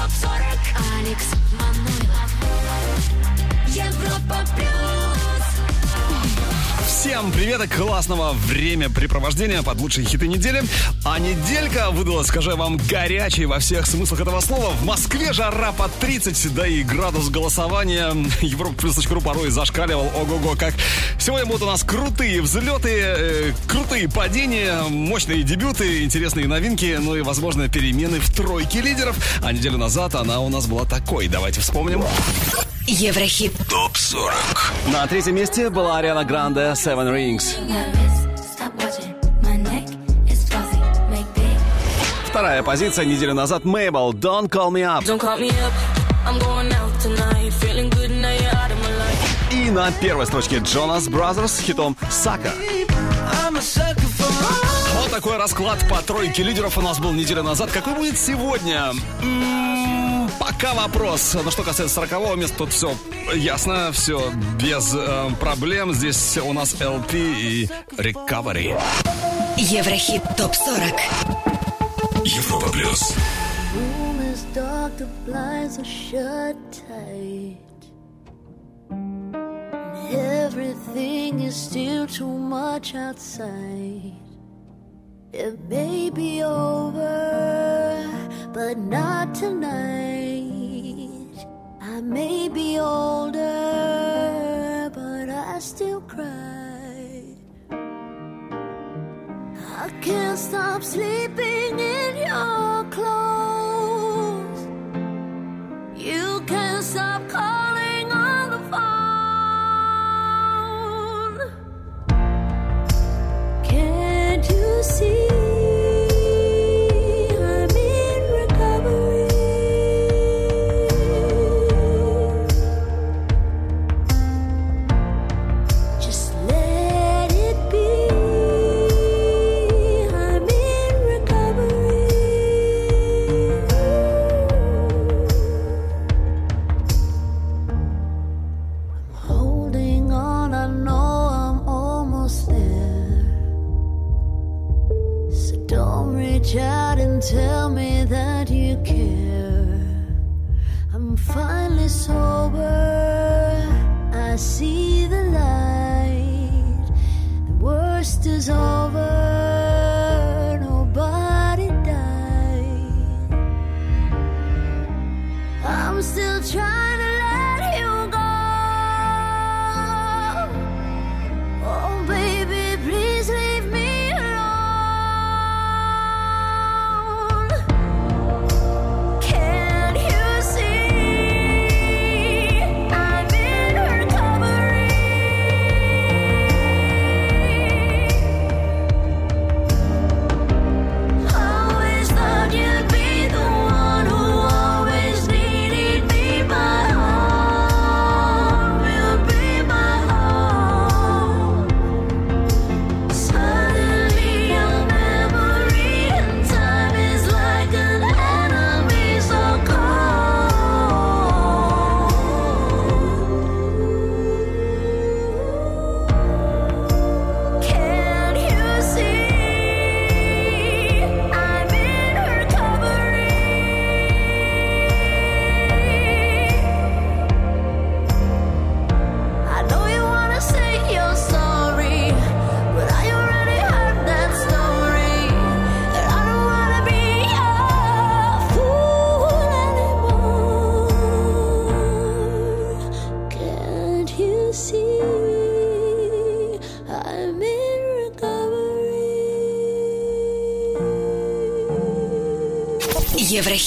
топ 40 Алекс Манойлов. Европа плюс Всем привет и классного времяпрепровождения под лучшие хиты недели. А неделька выдалась, скажу вам, горячей во всех смыслах этого слова. В Москве жара под 30, да и градус голосования Европа.ру порой зашкаливал. Ого-го, как сегодня будут у нас крутые взлеты, э, крутые падения, мощные дебюты, интересные новинки, ну и, возможно, перемены в тройке лидеров. А неделю назад она у нас была такой. Давайте вспомним. Еврохит. Топ-40. На третьем месте была Ариана Гранде Seven Rings. Вторая позиция неделю назад Мейбл Don't Call Me Up. И на первой строчке Jonas Brothers с хитом Sucker. Вот такой расклад по тройке лидеров у нас был неделю назад. Какой будет сегодня? М-м-м. 40 вопрос. Ну что касается 40 места, тут все ясно, все без э, проблем. Здесь у нас LP и Recovery. Еврохит ТОП-40 Европа Плюс dark, the blinds are shut tight. And everything is still too much outside. It may be over. But not tonight. I may be older, but I still cry. I can't stop sleeping in your clothes. You can't stop calling on the phone. Can't you see?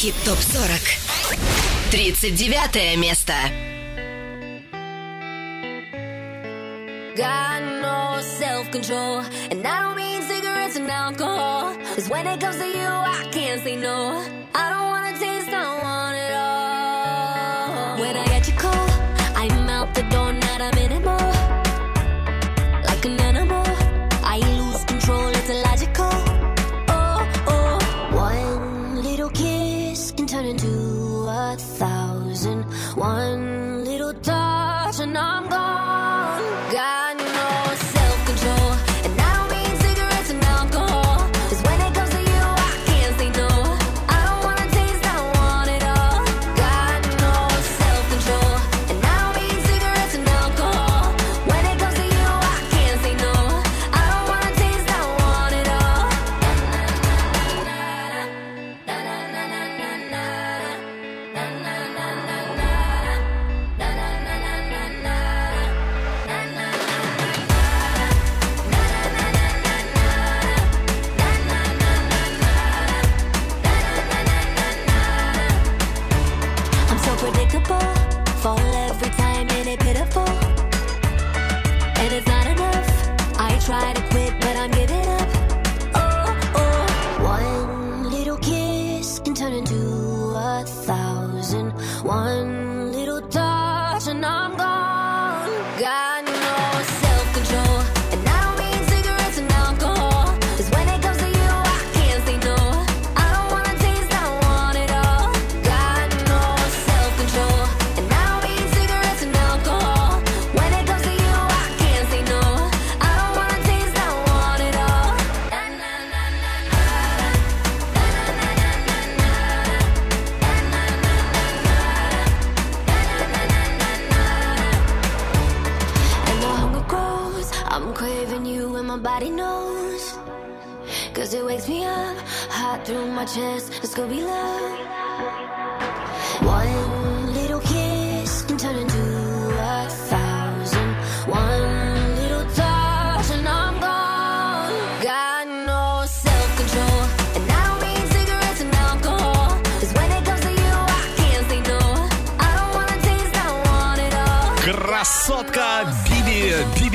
Еврохит топ 40 39 место Got no self control. And I don't mean cigarettes and alcohol. Cause when it comes to you, I can't say no. Chest. Let's go be love.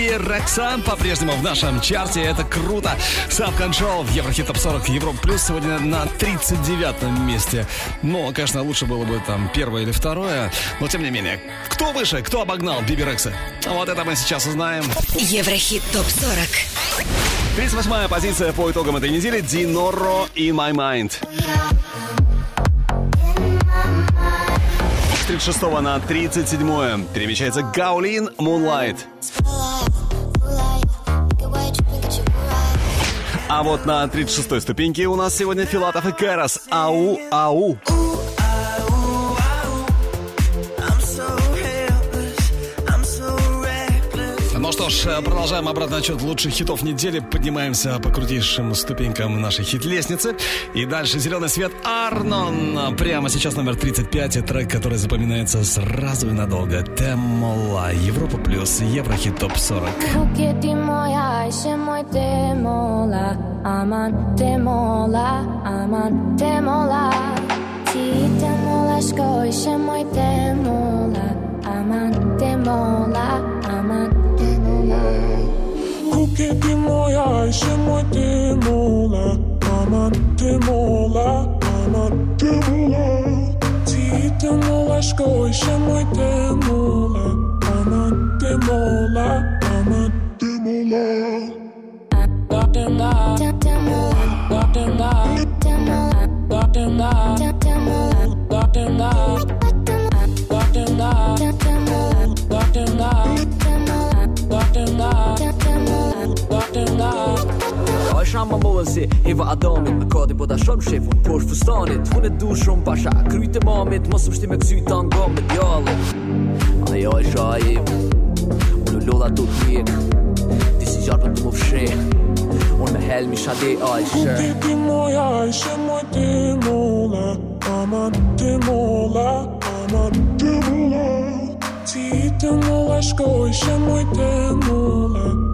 Биби Рекса по-прежнему в нашем чарте. Это круто. Self Control в Еврохит Топ 40 Европа Плюс сегодня на 39 месте. Но, конечно, лучше было бы там первое или второе. Но, тем не менее, кто выше, кто обогнал Биби Рекса? Вот это мы сейчас узнаем. Еврохит ТОП-40. 38-я позиция по итогам этой недели. Диноро In My Mind. С 36 на 37 перемещается Гаулин Moonlight. А вот на 36-й ступеньке у нас сегодня Филатов и Кэрос. Ау, ау. Ну ж, продолжаем обратный отчет лучших хитов недели. Поднимаемся по крутейшим ступенькам нашей хит-лестницы. И дальше «Зеленый свет» Арнон. Прямо сейчас номер 35. И трек, который запоминается сразу и надолго. Темола. Европа плюс. Еврохит топ 40. Buketi moja, się moj temola Aman temola, aman mea te mola mola, mola Ți te te mola mola, mola te mola, te mola, te mola, te mola shama mollësi Heva Adamit Më kati po ta shumë shefun Po fustanit Unë e du shumë pasha Kryt e mamit Mos më shti me kësy të nga me djallit. Ajo e shaj Unë u lodha të të mjek Ti si gjarë për të më fshe Unë me helmi shade ajshë Unë ti moj ajshë Moj ti molla Aman ti molla Aman ti molla Ti të molla shkoj Shë moj të molla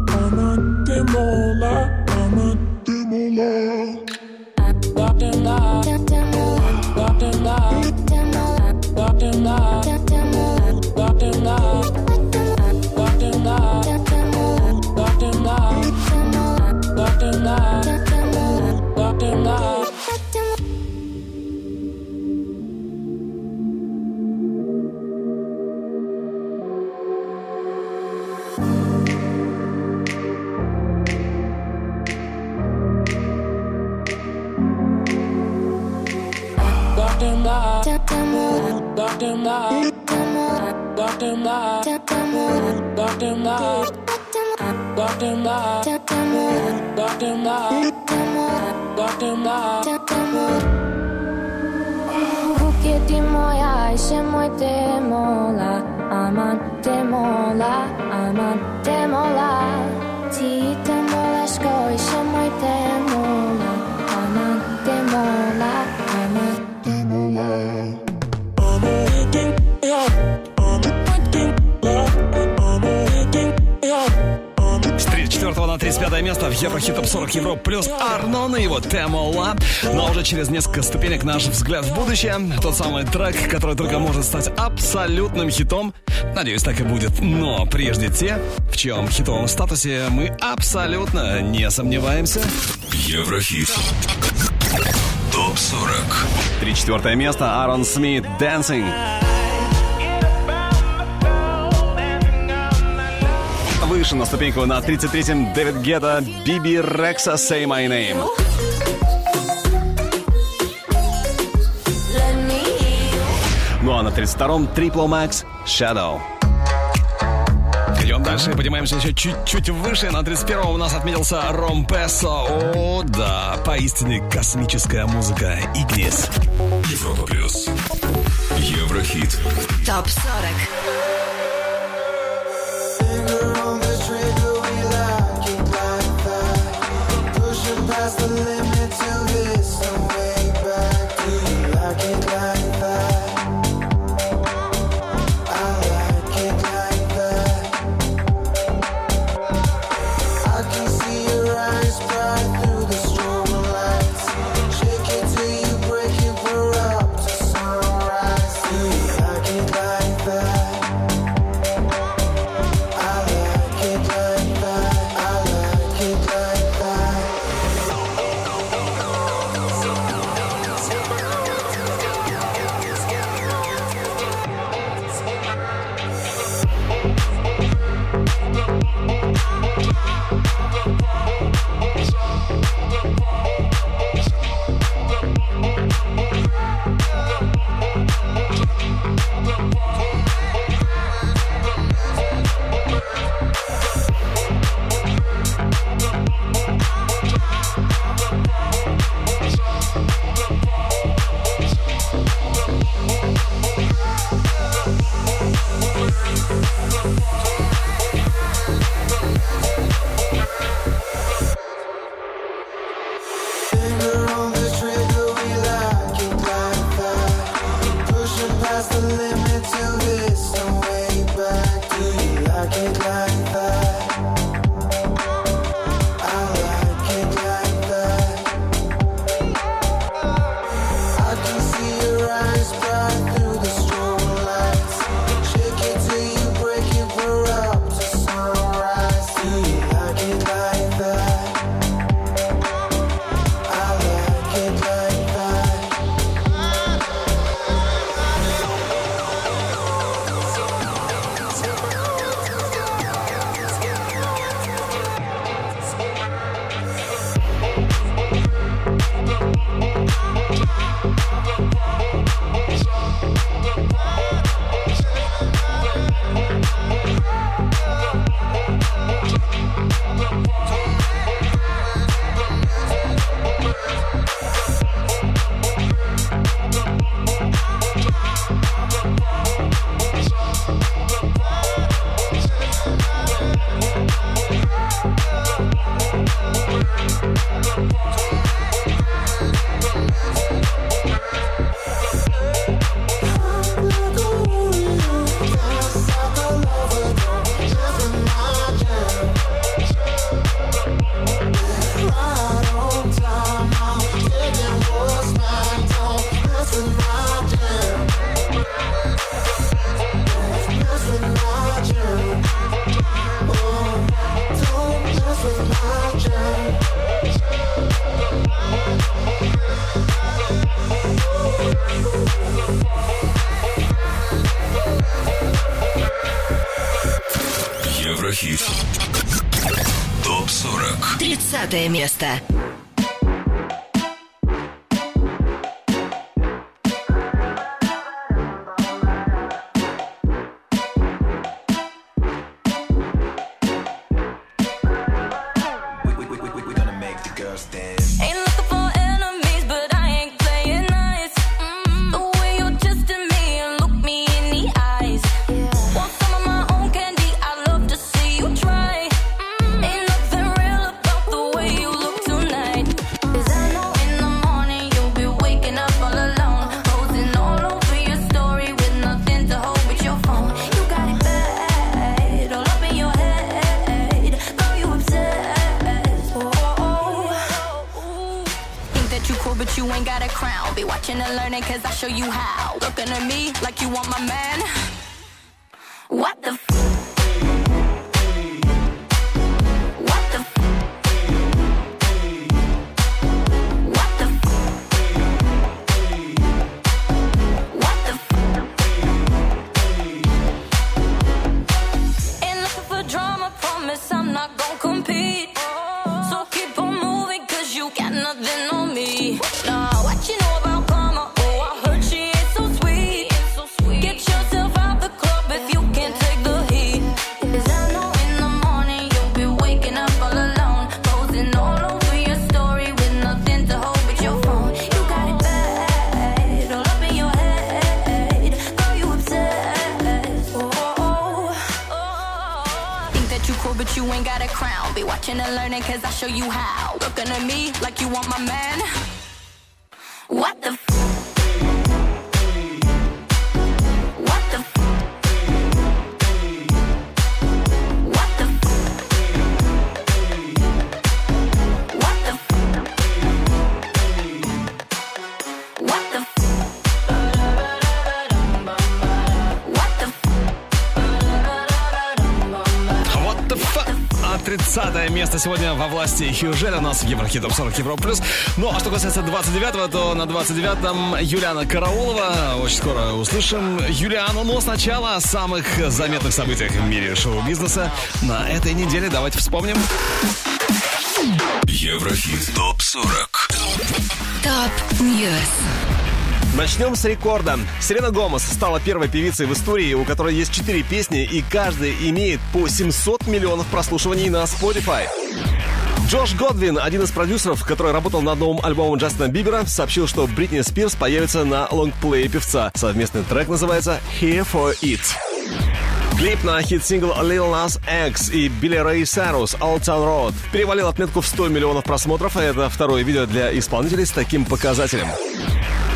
demola, aman demola, aman demola. 35 место в Еврохит Топ 40 Европ плюс Арнон и его Темола. Но уже через несколько ступенек наш взгляд в будущее. Тот самый трек, который только может стать абсолютным хитом. Надеюсь, так и будет. Но прежде те, в чьем хитовом статусе мы абсолютно не сомневаемся. Еврохит. Топ 40. 34 место Аарон Смит «Dancing». выше на ступеньку на 33-м Дэвид Гетта, Биби Рекса, Say My Name. Ну а на 32-м Triple Max Shadow. Идем дальше поднимаемся еще чуть-чуть выше. На 31-м у нас отметился Ром Песо. О, да, поистине космическая музыка. Игнис. Европа плюс. Еврохит. Топ 40. 20 место. Learning, cause I show you how. Looking at me like you want my man. Место сегодня во власти Хьюжеля у нас в Еврохит Топ 40 Европа Плюс. Ну, а что касается 29-го, то на 29-м Юлиана Караулова. Очень скоро услышим Юлиану, но сначала о самых заметных событиях в мире шоу-бизнеса. На этой неделе давайте вспомним. Еврохит ТОП-40 Top News. Начнем с рекорда. Селена Гомес стала первой певицей в истории, у которой есть четыре песни, и каждая имеет по 700 миллионов прослушиваний на Spotify. Джош Годвин, один из продюсеров, который работал над новым альбомом Джастина Бибера, сообщил, что Бритни Спирс появится на лонгплее певца. Совместный трек называется «Here for It». Клип на хит-сингл Lil Nas X и Билли Рэй Сайрус Old Town Road перевалил отметку в 100 миллионов просмотров, и это второе видео для исполнителей с таким показателем.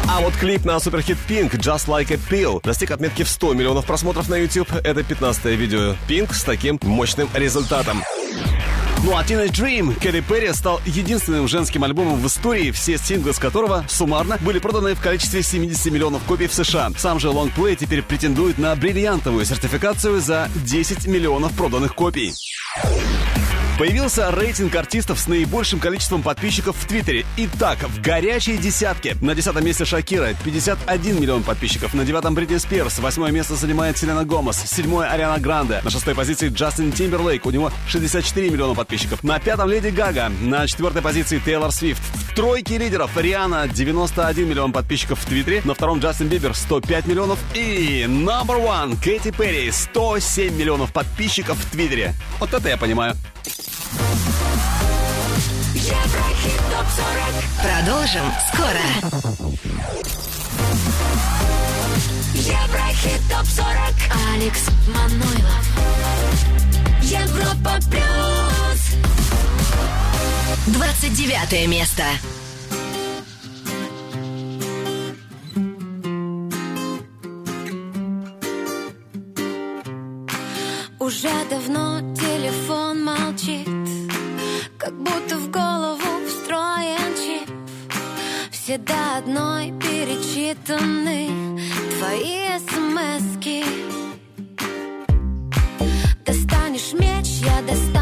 А вот клип на суперхит Pink Just Like a Pill достиг отметки в 100 миллионов просмотров на YouTube. Это 15 видео Pink с таким мощным результатом. Ну а Teenage Dream Кэти Перри стал единственным женским альбомом в истории, все синглы с которого суммарно были проданы в количестве 70 миллионов копий в США. Сам же лонгплей теперь претендует на бриллиантовую сертификацию за 10 миллионов проданных копий. Появился рейтинг артистов с наибольшим количеством подписчиков в Твиттере. Итак, в горячей десятке. На десятом месте Шакира, 51 миллион подписчиков. На девятом Бритни Спирс. Восьмое место занимает Селена Гомес. Седьмое Ариана Гранде. На шестой позиции Джастин Тимберлейк. У него 64 миллиона подписчиков. На пятом Леди Гага. На четвертой позиции Тейлор Свифт. В тройке лидеров Риана 91 миллион подписчиков в Твиттере. На втором Джастин Бибер 105 миллионов. И number one Кэти Перри 107 миллионов подписчиков в Твиттере. Вот это я понимаю. Еврохит ТОП-40 Продолжим скоро. Еврохит ТОП-40 Алекс Манойлов. Европа Плюс 29 место. Уже давно телефон молчит, как будто в голову встроен чип. Все до одной перечитаны твои смски. Достанешь меч, я достану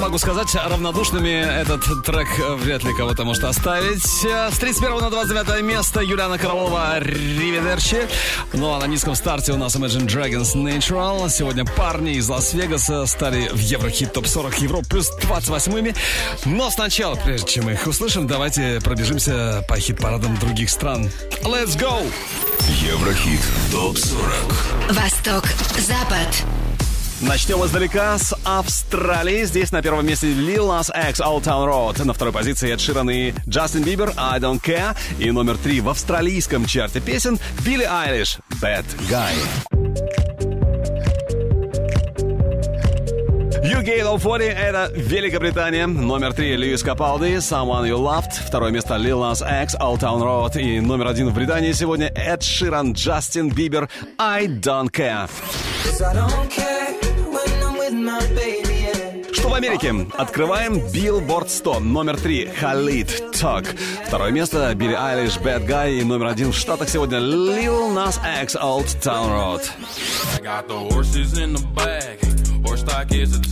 могу сказать, равнодушными этот трек вряд ли кого-то может оставить. С 31 на 29 место Юлиана Караулова «Ривидерчи». Ну, а на низком старте у нас Imagine Dragons Natural. Сегодня парни из Лас-Вегаса стали в Еврохит ТОП-40 Европ плюс 28-ми. Но сначала, прежде чем мы их услышим, давайте пробежимся по хит-парадам других стран. Let's go! Еврохит ТОП-40 Восток, Запад. Начнем издалека с Австралии. Здесь на первом месте Lil Nas X Old Town Road. На второй позиции Эд Ширан и Джастин Бибер I Don't Care. И номер три в австралийском чарте песен Билли Айлиш Bad Guy. UK Low 40 — это Великобритания. Номер три Льюис Капалди Someone You Loved. Второе место Lil Nas X Old Town Road. И номер один в Британии сегодня Эд Ширан, Джастин Бибер I Don't Care. Что в Америке? Открываем Billboard 100. Номер три Халид Talk. Второе место Билли Айлиш Bad Guy. И номер один в Штатах сегодня Lil Nas X Old Town Road.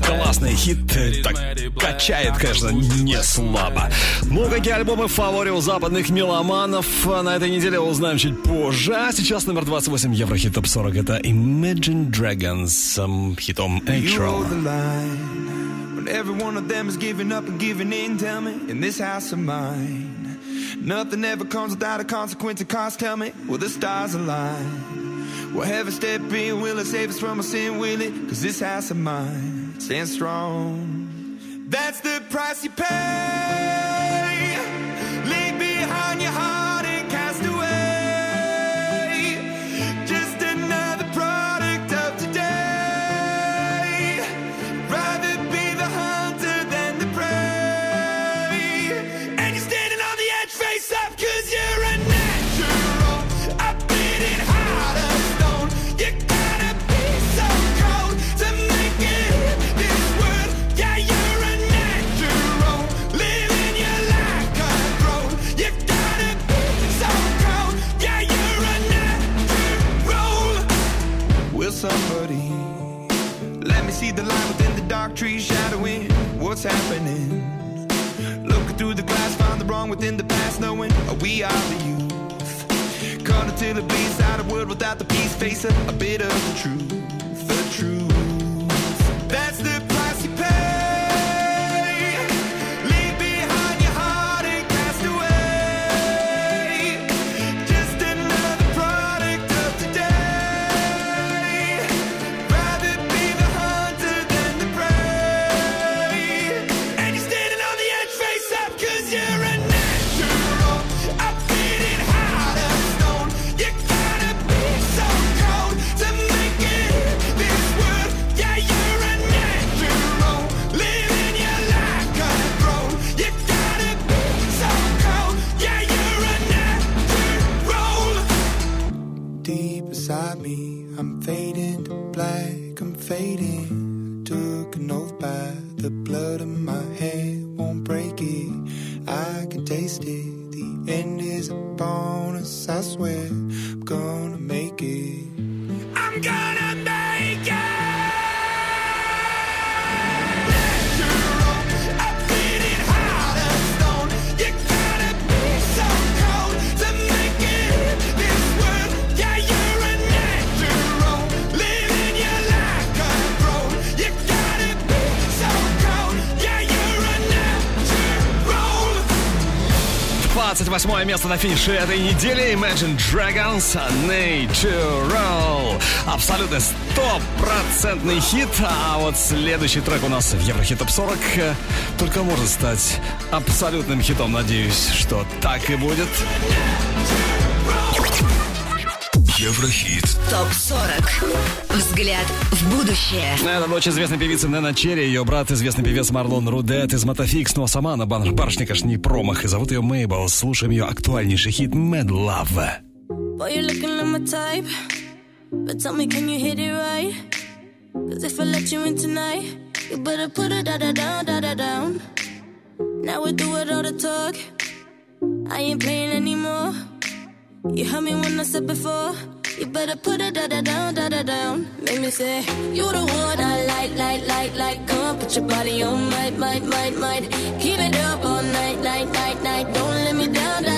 Классный хит, э, так качает, конечно, не слабо. Ну, какие альбомы в фаворе у западных меломанов а на этой неделе узнаем чуть позже. А сейчас номер 28 Еврохит Топ 40 это Imagine Dragons с хитом. When every one of them is giving up and giving in, tell me, in this house of mine, nothing ever comes without a consequence and cost. Tell me, will the stars align? Will heaven step in? Will it save us from our sin? Will it? Cause this house of mine stands strong. That's the price you pay. Find within the past, knowing we are the youth. Caught until it bleeds out a world without the peace, face a, a bit of the truth, the truth. На финише этой недели Imagine Dragons Natural. Абсолютно стопроцентный хит. А вот следующий трек у нас в Еврохит Топ 40 э, только может стать абсолютным хитом. Надеюсь, что так и будет. Еврохит ТОП-40. Взгляд в будущее. Это дочь известной певицы Нене Черри, ее брат известный певец Марлон Рудет из Mattafix, но сама она бар- барышня, конечно, не промах, и зовут ее Мейбл. Слушаем ее актуальнейший хит Mad Love. Boy, you're looking like my type. But tell me, can you hit it right? Cause if I let you in tonight, you better put it da da down, da da down. Now we do it all the talk. I ain't playing anymore. You heard me when I said before. You better put it da da down, da da down. Make me say, You the one I like, like, like, like. Come on, put your body on, might, might, might, might. Keep it up all night, night, night, night. Don't let me down, down.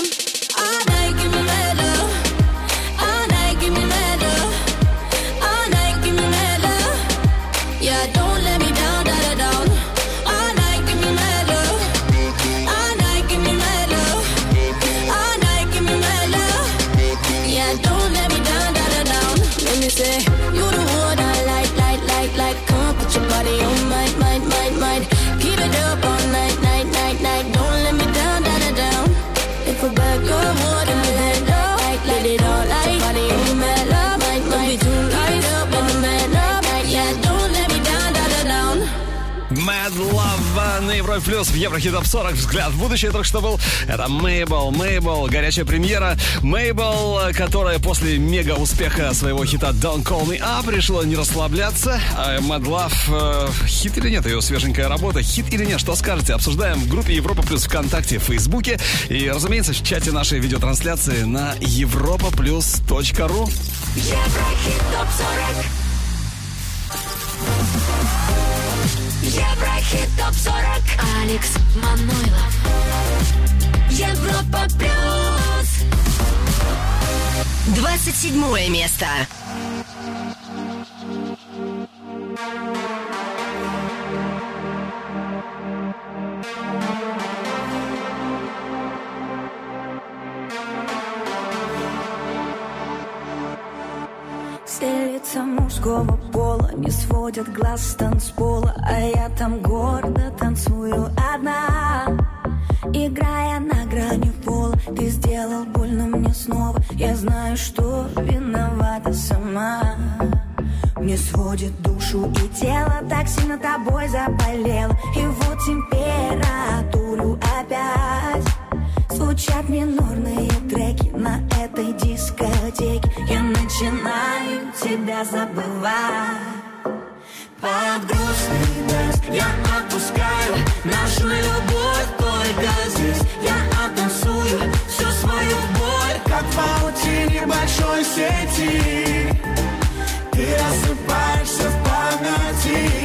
Европе Плюс в Еврохит Топ 40. Взгляд в будущее только что был. Это Мейбл, Мейбл, горячая премьера. Мейбл, которая после мега успеха своего хита Don't Call Me Up решила не расслабляться. А Mad Love, э, хит или нет, ее свеженькая работа, хит или нет, что скажете? Обсуждаем в группе Европа Плюс ВКонтакте, в Фейсбуке и, разумеется, в чате нашей видеотрансляции на europaplus.ru. Еврохит топ 40. Еврохит топ 40. Алекс Манойлов. Европа плюс. 27 место. Мужского пола не сводят глаз с танцпола А я там гордо танцую одна. Играя на грани пола Ты сделал больно мне снова. Я знаю, что виновата сама. Мне сводит душу и тело Так сильно тобой заболело. И вот температуру опять Звучат минорные треки на этой дискотеке. Я начинаю тебя забывать. Под грустный дождь я отпускаю Нашу любовь только здесь. Я оттанцую всю свою боль Как в паутине большой сети. Ты рассыпаешься в памяти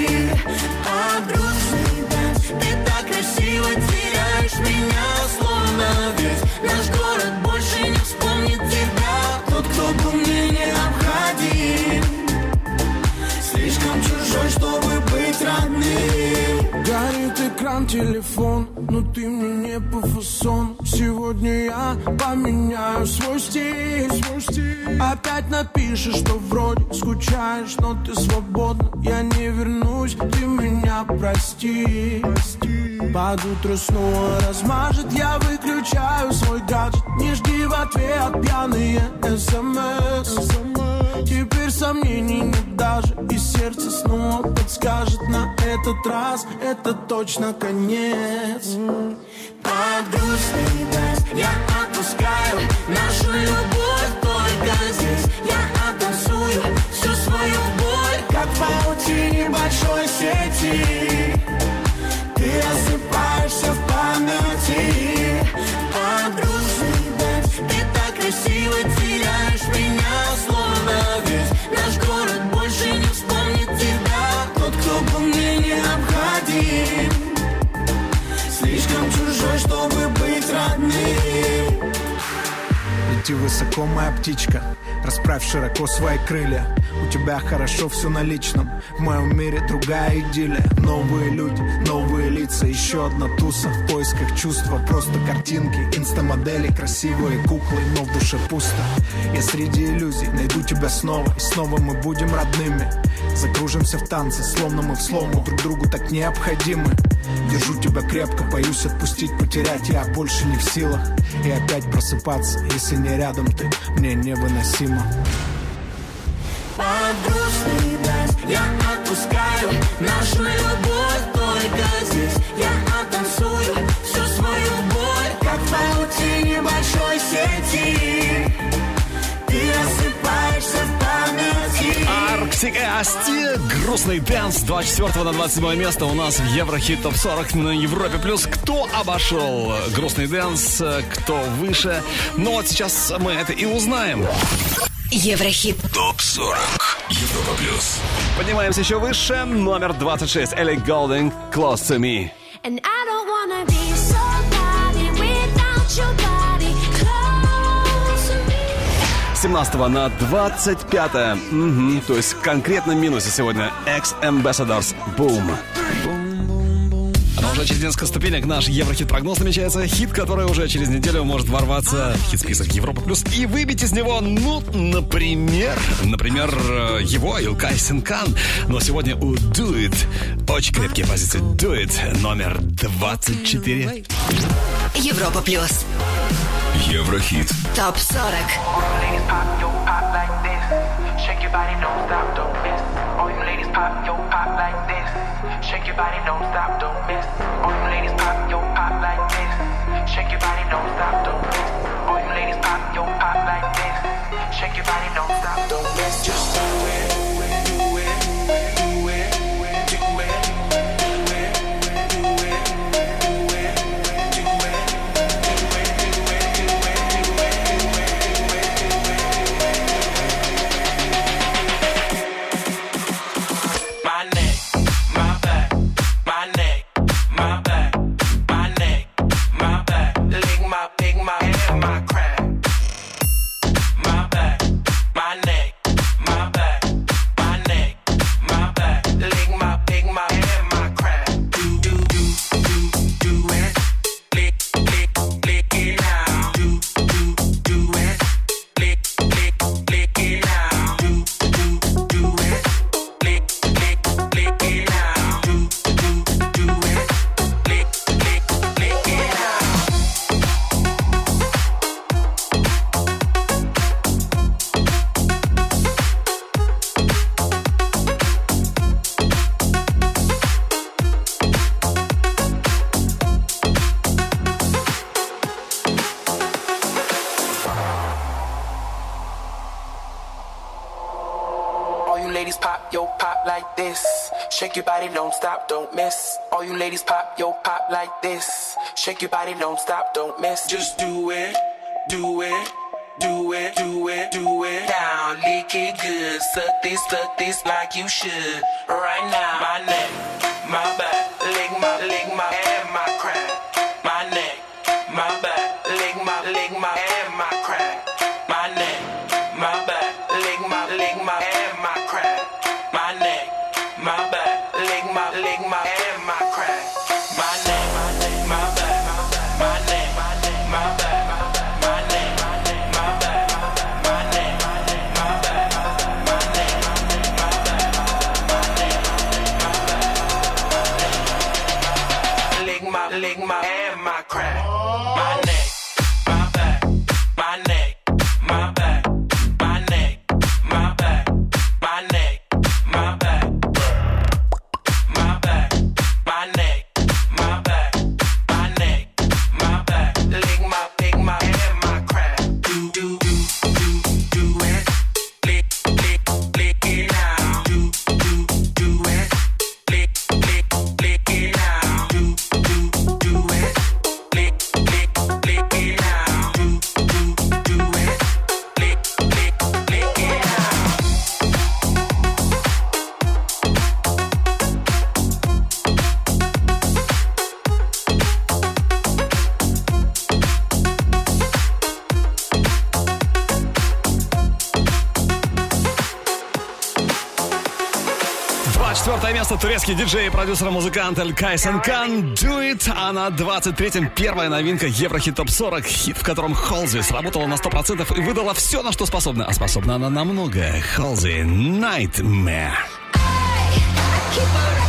Словно весь наш телефон, но ты мне не по фасону Сегодня я поменяю свой стиль, свой стиль. Опять напишешь, что вроде скучаешь, но ты свободна Я не вернусь, ты меня прости, Под утро снова размажет, я выключаю свой гаджет. Не жди в ответ пьяные смс Теперь сомнений нет даже И сердце снова подскажет На этот раз. Это точно конец. Под грустный дождь я отпускаю Нашу любовь только здесь. Я оттанцую всю свою боль Как паутине большой сети. Ты рассыпаешься в памяти. Под грустный дождь Ты так красивый меня Словно весь наш город больше не вспомнит тебя. Тот, кто был мне необходим. Слишком чужой, чтобы быть родным. Лети высоко, моя птичка Расправь широко свои крылья. У тебя хорошо все на личном. В моем мире другая идиллия. Новые люди, новые лица Еще одна туса в поисках чувства. Просто картинки, инстамодели Красивые куклы, но в душе пусто. Я среди иллюзий найду тебя снова И снова мы будем родными. Закружимся в танце, словно мы в слому Друг другу так необходимы. Держу тебя крепко, боюсь отпустить, потерять Я больше не в силах. И опять просыпаться, если не рядом ты Мне невыносимо. Под грустный дэнс Я отпускаю нашу любовь Только здесь я оттанцую Всю свою боль Как в паутине большой сети Ты рассыпаешься в памяти Артик Асти, грустный dance 24 на 27 место у нас в Еврохит ТОП 40 на Европе Плюс. Кто обошел грустный dance, кто выше? Но вот сейчас мы это и узнаем. Еврохит. ТОП 40. Европа плюс. Поднимаемся еще выше. Номер 26. Элли Голдинг. Close to me. And I don't wanna be somebody without your body close to me. С 17 на 25. Мгм, то есть в конкретном минусе сегодня. Ex-Ambassadors. Boom. А уже через несколько ступенек наш Еврохит-прогноз намечается. Хит, который уже через неделю может ворваться в хит-список Европа Плюс и выбить из него, ну, например, например, э, его, Илкай Синкан. Но сегодня у Do It очень крепкие позиции. Do It номер 24. Европа плюс. Еврохит. Топ 40. Pop, yo, pop like this. Shake your body, don't stop, don't miss. All you ladies pop, yo, pop like this. Shake your body, don't stop, don't miss. All you ladies pop, like this. Shake your body, don't stop, don't miss. All you ladies pop, yo, pop like this. Shake your body, don't stop, don't miss. Just do it, do it, do it, body, don't stop, don't miss. All you ladies pop, yo, pop like this. Shake your body, don't stop, don't miss. Just do it, do it, do it, do it, do it. Down, lick it good. Suck this, suck this like you should. Right now, my neck, my back, lick my, lick my, and my crack. My neck, my back, место турецкий диджей и продюсер музыкант Эль Кайсен Кан Do It. А на 23-м первая новинка Еврохит Топ 40, хит, в котором Холзи сработала на 100% и выдала все, на что способна. А способна она на многое. Холзи Nightmare. I've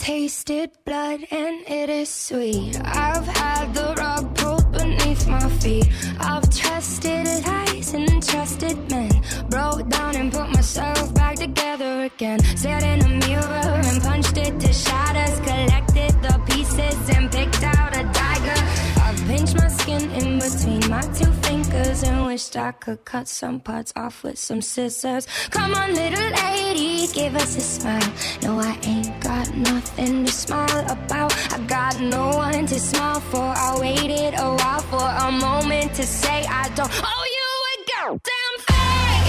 tasted blood and it is sweet. I've had the rug pulled beneath my feet. I've trusted lies and trusted men. Broke down and put myself back together again. Stared in a mirror and punched it to shatters. Collected the pieces and picked out my two fingers and wished I could cut some parts off with some scissors. Come on, little lady, give us a smile. No, I ain't got nothing to smile about. I got no one to smile for. I waited a while for a moment to say I don't owe you a goddamn thing.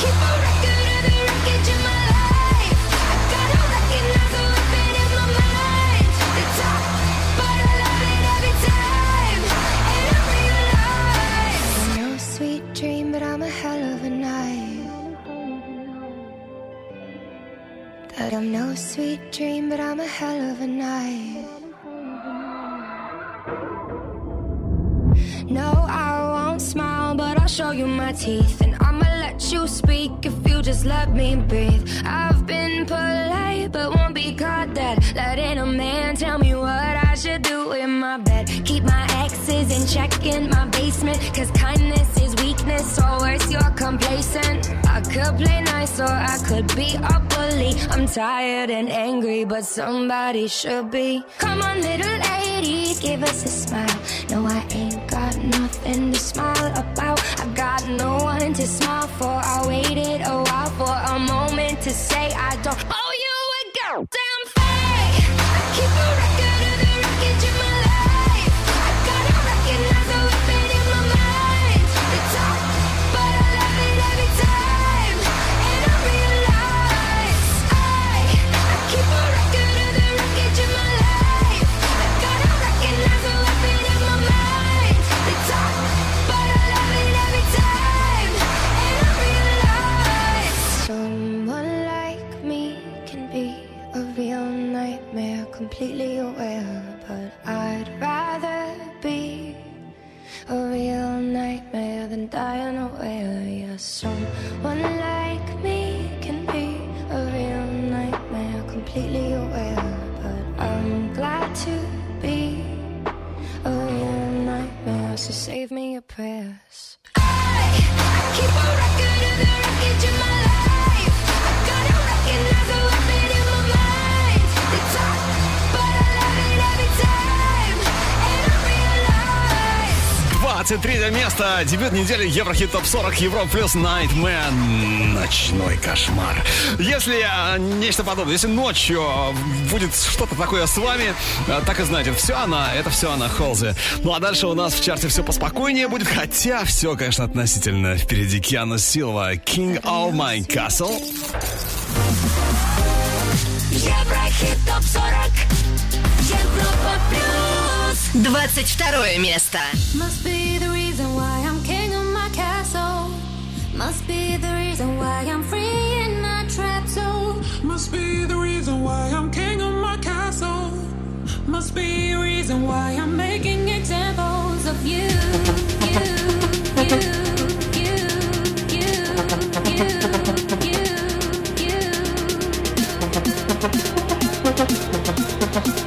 Keep a That I'm no sweet dream, but I'm a hell of a night. No, I won't smile, but I'll show you my teeth. And I'ma let you speak if you just let me breathe. I've been polite, but won't be caught dead. Letting a man tell me what I should do in my bed. Keep my exes in check in my basement. Cause kindness or worse, you're complacent. I could play nice, or I could be a bully. I'm tired and angry, but somebody should be. Come on, little lady, give us a smile. No, I ain't got nothing to smile about. I got no one to smile for. I waited a while for a moment to say I don't owe you a goddamn thing. Completely aware. But I'd rather be a real nightmare than die unaware. Yeah, someone 23 место. Дебют недели Еврохит Топ 40 Европ плюс Nightmare. Ночной кошмар. Если а, нечто подобное, если ночью а, будет что-то такое с вами, а, так и знаете, все она, это все она Холзи. Ну а дальше у нас в чарте все поспокойнее будет, хотя все, конечно, относительно. Впереди Киану Силва, King of My Castle. Еврохит топ 40 Европа плюс 22 место Must be why I'm free in my trap zone. Must be the reason why I'm king of my castle. Must be the reason why I'm making examples of you. Must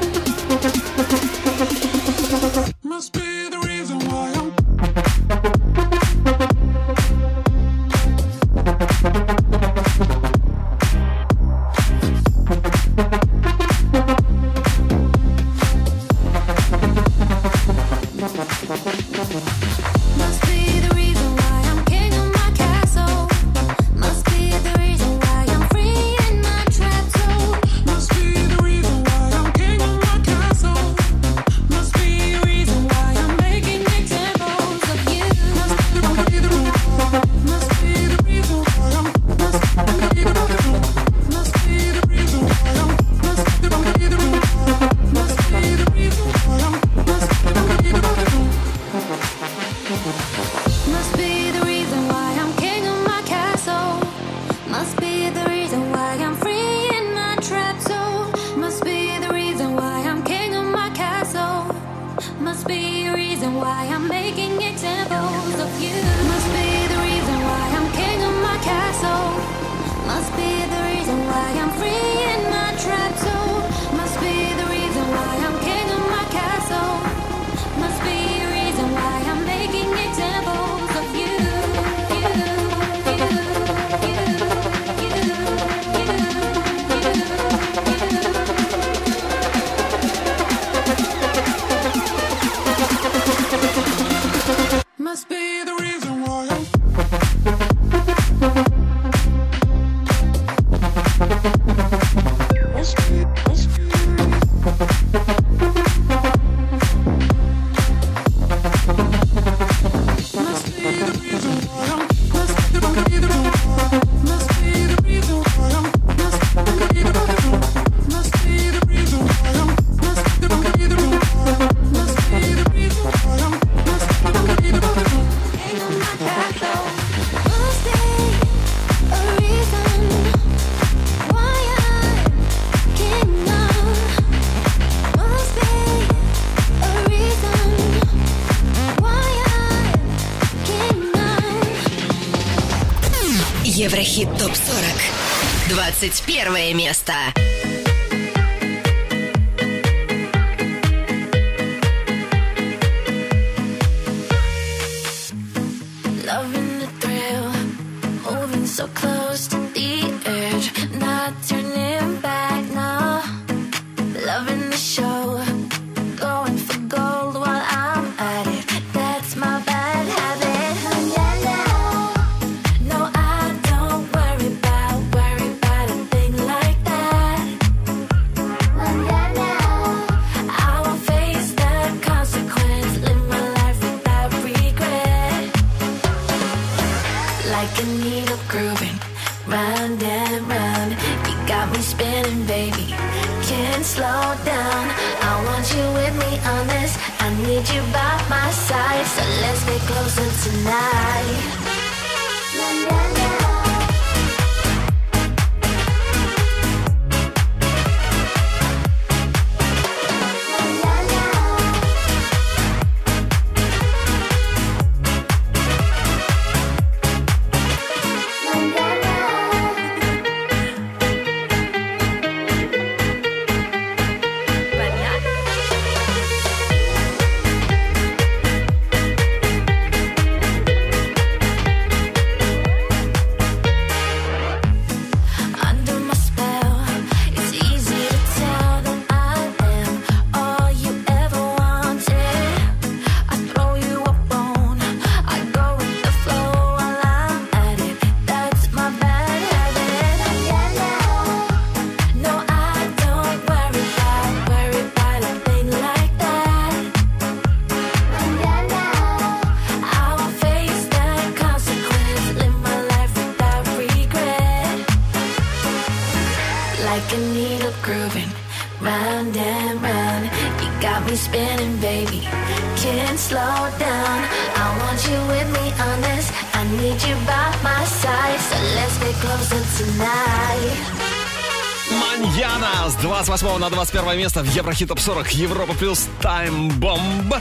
21 место в Еврохит Топ 40 Европа Плюс Тайм Бомб.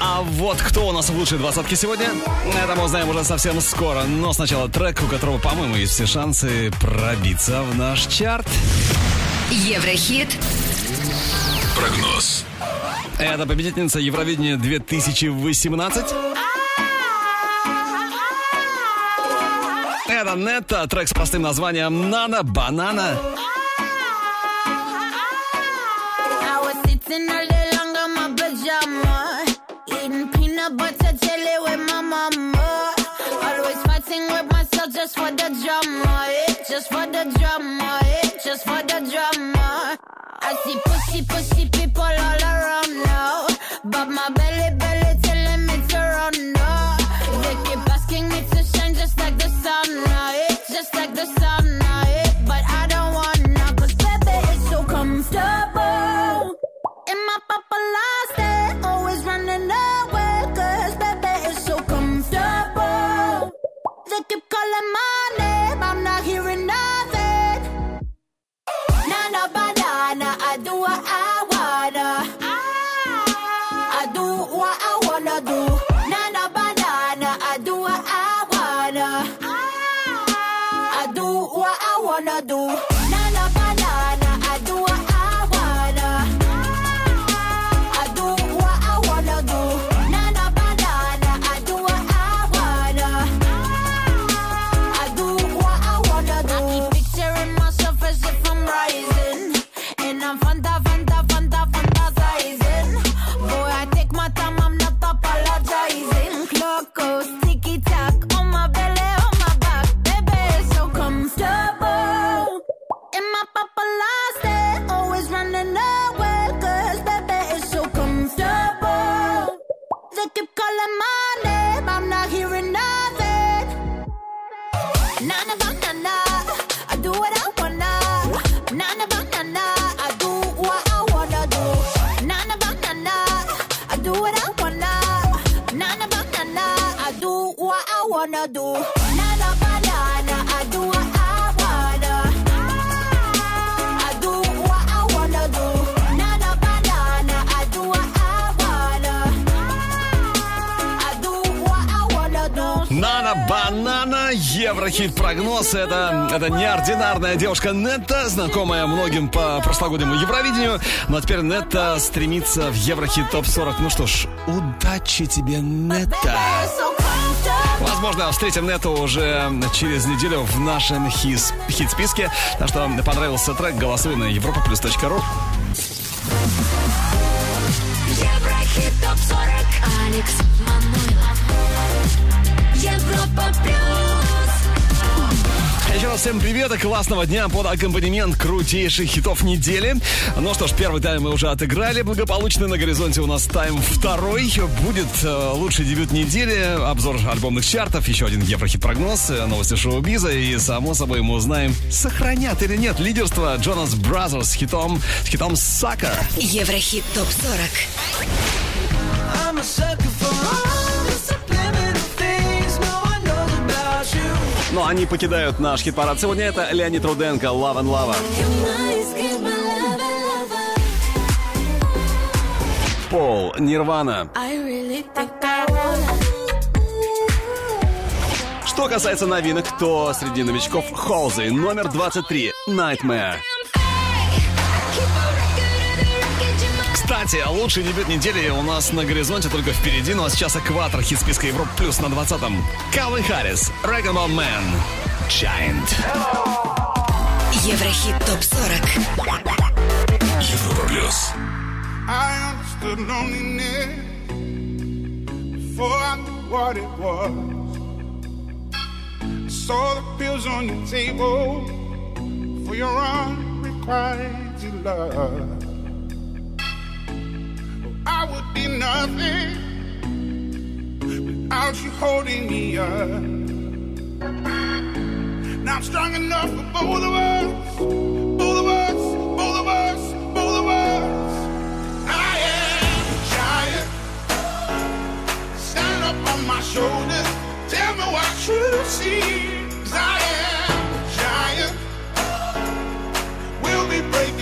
А вот кто у нас в лучшей двадцатке сегодня? Это мы узнаем уже совсем скоро. Но сначала трек, у которого, по-моему, есть все шансы пробиться в наш чарт. Еврохит. Прогноз. Это победительница Евровидения 2018. Это Нетта, трек с простым названием «Нана Банана». -банана». But to butter it with my mama. Always fighting with myself just for the drama, eh? Just for the drama, eh? Just for the drama. I see pussy, pussy. calling my name, I'm not hearing nothing. Nah, nah, I do what I Еврохит прогноз. Это, это неординарная девушка Нетта, знакомая многим по прошлогоднему Евровидению. Но теперь Нетта стремится в Еврохит ТОП-40. Ну что ж, удачи тебе, Нетта. Возможно, встретим Нету уже через неделю в нашем хит-списке. Так что понравился трек, голосуй на europaplus.ru. всем привет и классного дня под аккомпанемент крутейших хитов недели. Ну что ж, первый тайм мы уже отыграли благополучно. На горизонте у нас тайм второй. Будет э, лучший дебют недели, обзор альбомных чартов, еще один Еврохит-прогноз, новости шоу-биза. И, само собой, мы узнаем, сохранят или нет лидерство Jonas Brothers с хитом, с хитом «Sucker». Еврохит ТОП-40. I'm a sucker for Но они покидают наш хит-парад. Сегодня это Леонид Руденко, Love and Lava. Пол, Нирвана. Что касается новинок, то среди новичков Холзы, номер 23, Nightmare. Кстати, лучший дебют недели у нас на горизонте только впереди, ну а сейчас экватор хит списка Европы плюс на 20-м. Калвин Харрис, Ball Man, Giant. Еврохит ТОП-40. Европа плюс. I understood loneliness before I knew what it was. Saw the pills on your table for your unrequited love. I would be nothing without you holding me up. Now I'm strong enough for both of us, both of us, both of us, both of us. I am a giant. Stand up on my shoulders. Tell me what you see. 'Cause I am a giant. We'll be breaking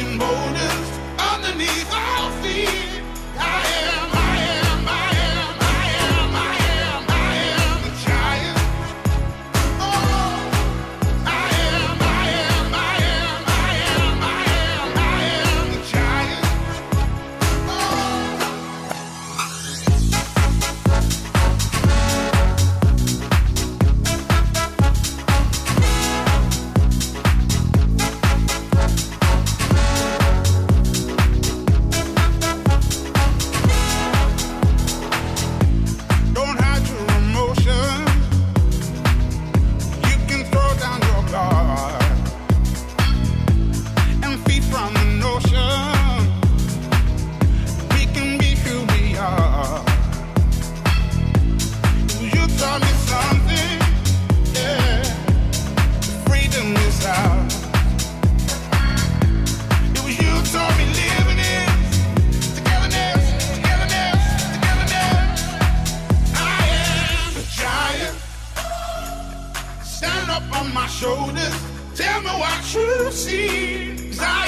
up on my shoulders. Tell me what you see. 'Cause I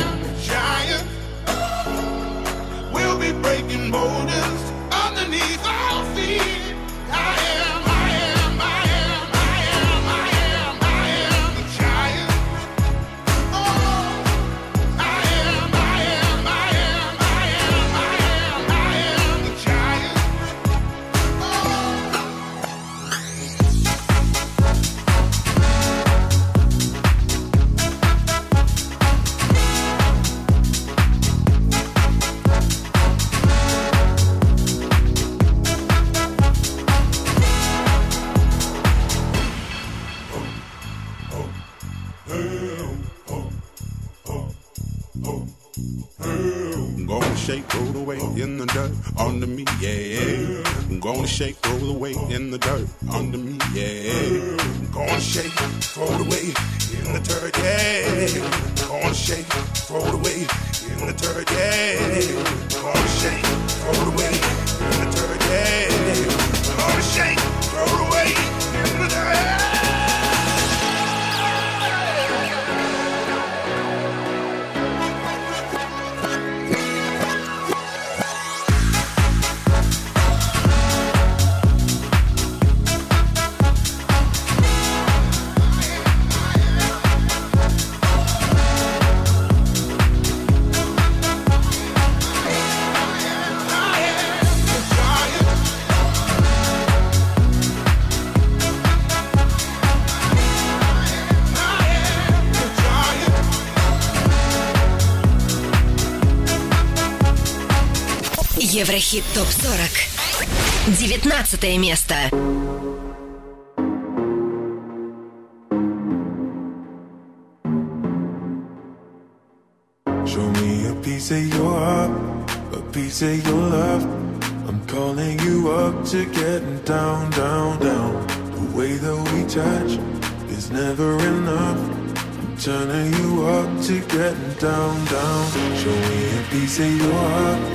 am a giant. We'll be breaking boulders Еврохит ТОП-40 19 место Show me a piece of your heart, a piece of your love. I'm calling you up to getting down, down, down. The way that we touch is never enough. I'm turning you up to getting down, down. Show me a piece of your heart, a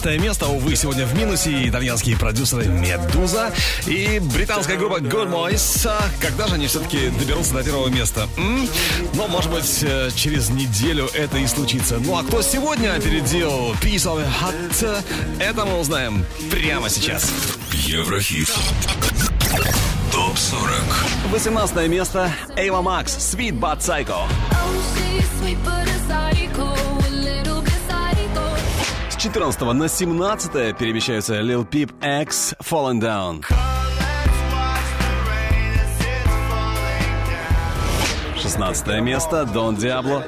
15 на 19 место. Увы, сегодня в минусе итальянские продюсеры Медуза и британская группа Good Boys. А Когда же они все-таки доберутся до первого места? М? Но, может быть, э, через неделю это и случится. Ну а кто сегодня опередил Piece of heart, это мы узнаем прямо сейчас. Еврохит. Топ 40. 18 место. Эйва Макс, Sweet But Psycho. С 14 на 17 перемещаются Lil Peep X Fallen Down. 16 место Дон Диабло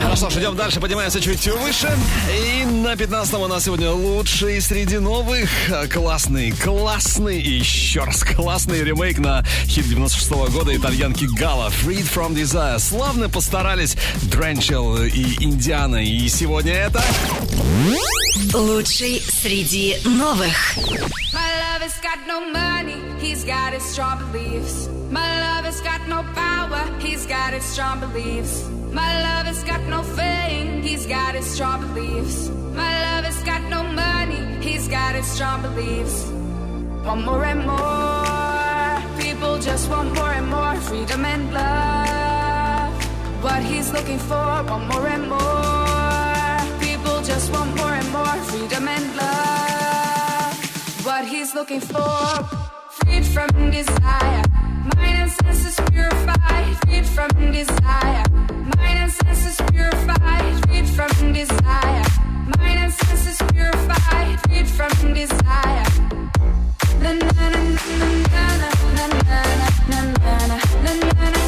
Хорошо, ж, идем дальше, поднимаемся чуть выше. И на 15 у нас сегодня лучший среди новых. Классный, классный и еще раз классный ремейк на хит 96 года итальянки Гала Freed from Desire. Славно постарались Дренчел и Индиана. И сегодня это... Лучший среди новых. My love has got no money, he's got his strong beliefs. My love has got no power, he's got his strong beliefs. My love has got no fame, he's got his strong beliefs. My love has got no money, he's got his strong beliefs. Want more and more, people just want more and more freedom and love. What he's looking for, want more and more. People just want more and more freedom and love. What he's looking for, freed from desire. Mind and senses purified, freed from desire. Mind and senses purified, freed from desire. Mind and senses purified, freed from desire. Na na na na na na na na na na na na na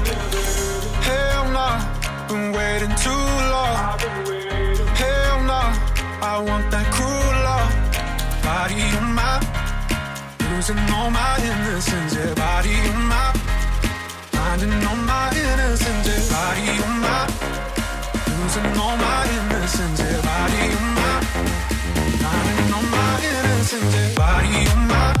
Been waiting too long. Hell nah, I want that cruel love. Body on my, losing all my innocence. Yeah, body on my, finding all my innocence. Yeah, body on my, losing all my innocence. Yeah, body on my, finding all my innocence. Yeah, body on my,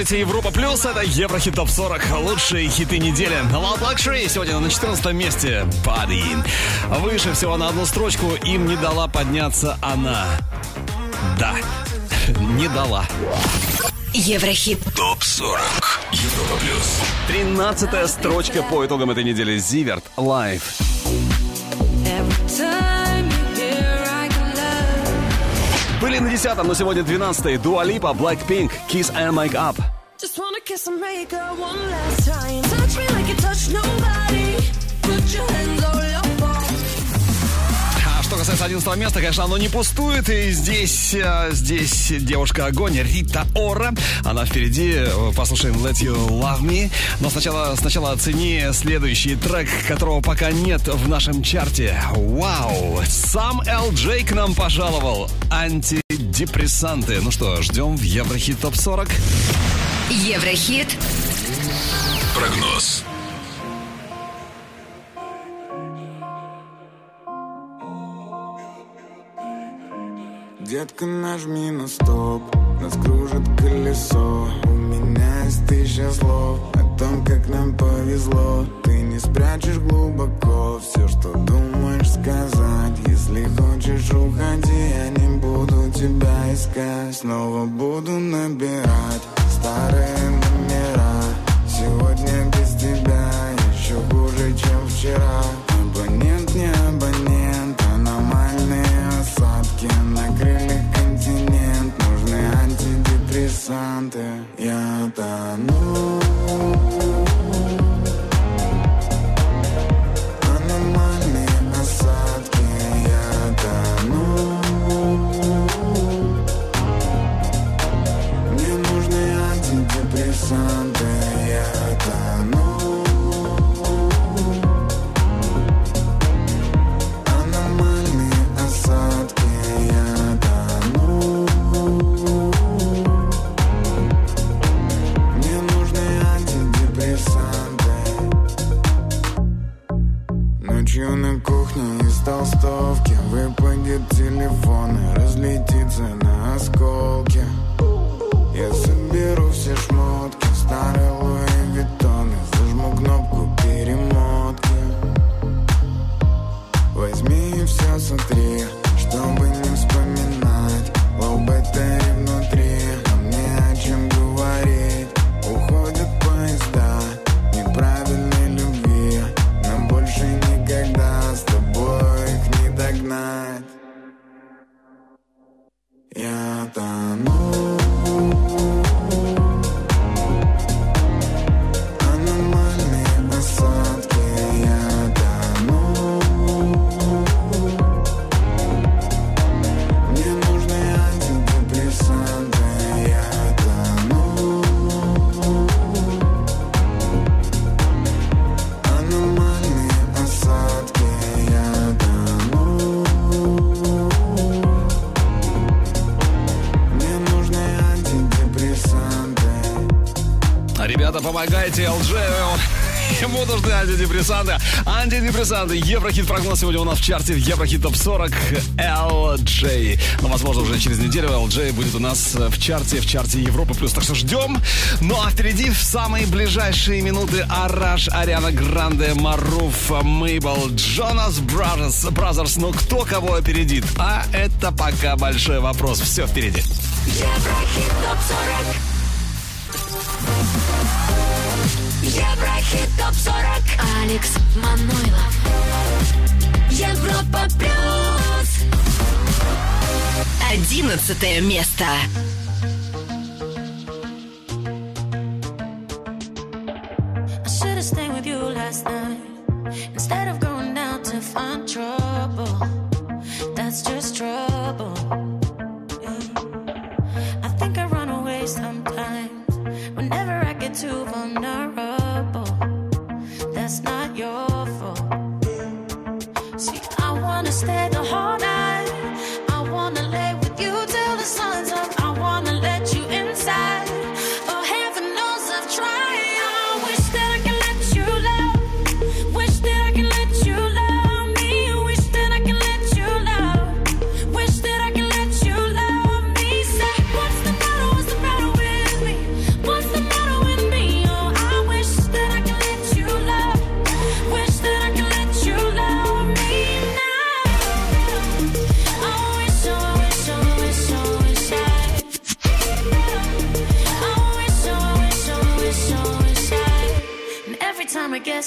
слушаете Европа Плюс, это Еврохит Топ 40, лучшие хиты недели. Loud Luxury сегодня на 14 месте. Пари. Выше всего на одну строчку им не дала подняться она. Да, не дала. Еврохит ТОП 40. Европа плюс. 13 строчка по итогам этой недели. Зиверт, Live. Были на 10 но сегодня 12 Дуалипа, Blackpink, Kiss and Make Up. Just wanna kiss. А касается 11 места, конечно, оно не пустует. И здесь, э, здесь девушка огонь Рита Ора. Она впереди. Э, Послушаем Let You Love Me. Но сначала, сначала оцени следующий трек, которого пока нет в нашем чарте. Вау! Сам LJ к нам пожаловал. Антидепрессанты. Ну что, ждем в Еврохит ТОП 40. Еврохит Прогноз. Детка, нажми на стоп, нас кружит колесо. У меня есть тысяча слов о том, как нам повезло. Ты не спрячешь глубоко все, что думаешь сказать. Если хочешь, уходи, я не буду тебя искать. Снова буду набирать старые номера. Сегодня без тебя еще хуже, чем вчера. Абонент не interesante. Ya da no. знаете, LJ. Ему нужны антидепрессанты. Антидепрессанты. Еврохит прогноз сегодня у нас в чарте. Еврохит топ 40 LJ. Но, возможно, уже через неделю LJ будет у нас в чарте, в чарте Европы плюс. Так что ждем. Ну а впереди в самые ближайшие минуты Араш, Ариана Гранде, Маруф, Мейбл, Jonas Brothers. Brothers. Ну кто кого опередит? А это пока большой вопрос. Все впереди. Еврохит топ 40. Хит топ 40 Алекс Манойлов. Европа плюс. Одиннадцатое место.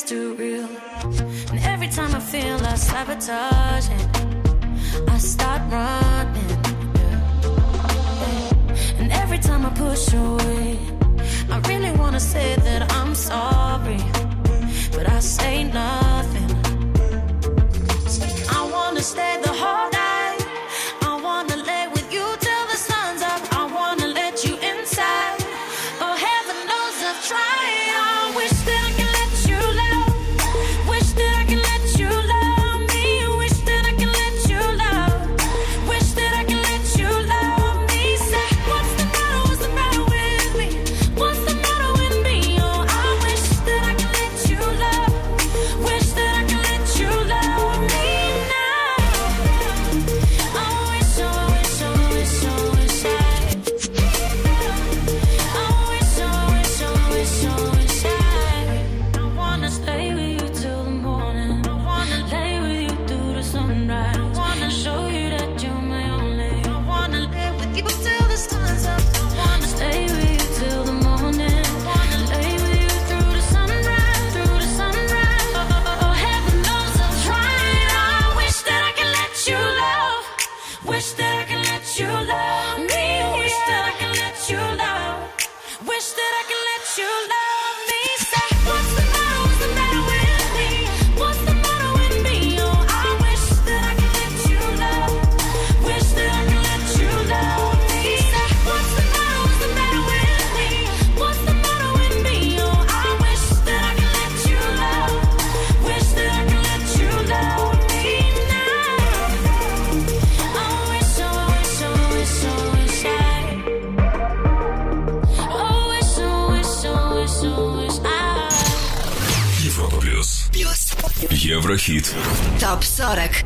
too real. And every time I feel like sabotaging, I start running. And every time I push away, I really wanna say that I'm sorry, but I say nothing. I wanna stay the whole.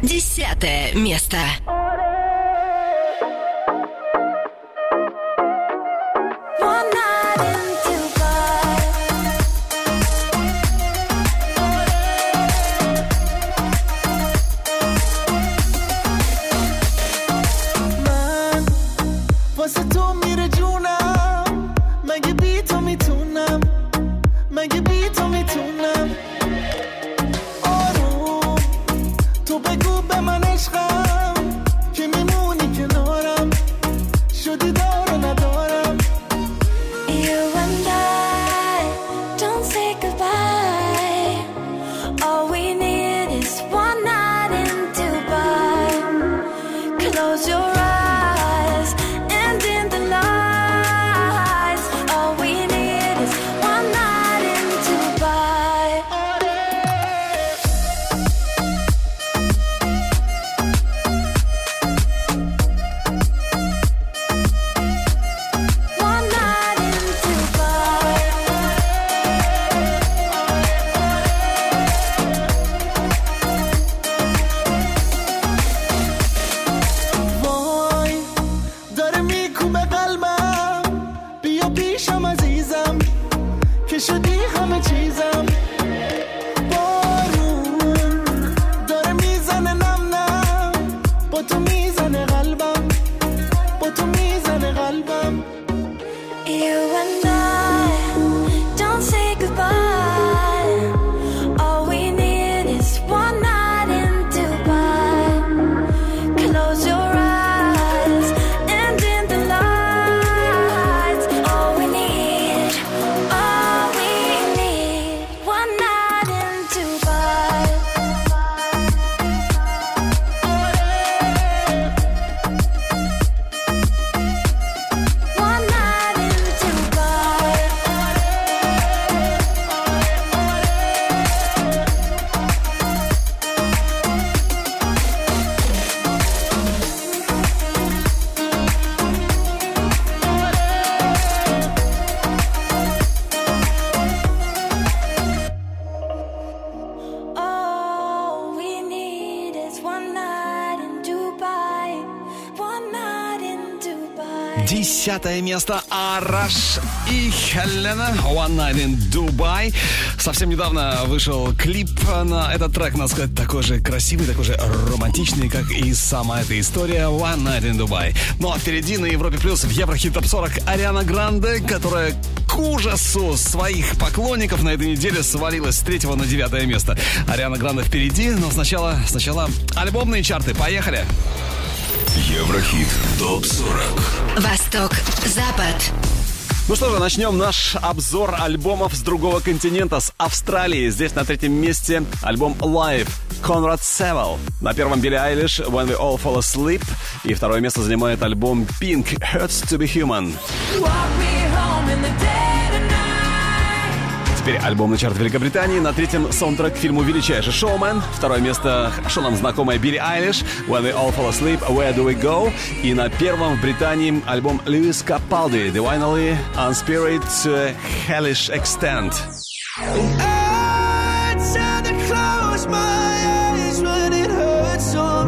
Десятое место. Десятое место Араш и Хелена One Night in Dubai. Совсем недавно вышел клип на этот трек, надо сказать, такой же красивый, такой же романтичный, как и сама эта история One Night in Dubai. Ну а впереди на Европе Плюс в Еврохит Топ 40 Ариана Гранде, которая к ужасу своих поклонников на этой неделе свалилась с третьего на девятое место. Ариана Гранде впереди, но сначала, сначала альбомные чарты. Поехали! Еврохит. ТОП-40. Восток, Запад. Ну что же, начнем наш обзор альбомов с другого континента, с Австралии. Здесь на третьем месте альбом Live Конрад Севел. На первом Билли Айлиш When We All Fall Asleep. И второе место занимает альбом Pink Hurts to Be Human. Теперь альбомный чарт Великобритании. На третьем саундтрек к фильму «Величайший шоумен». Второе место хорошо нам знакомая Билли Айлиш «When We All Fall Asleep, Where Do We Go». И на первом в Британии альбом Льюис Капалди «Divinely Uninspired Hellish Extent».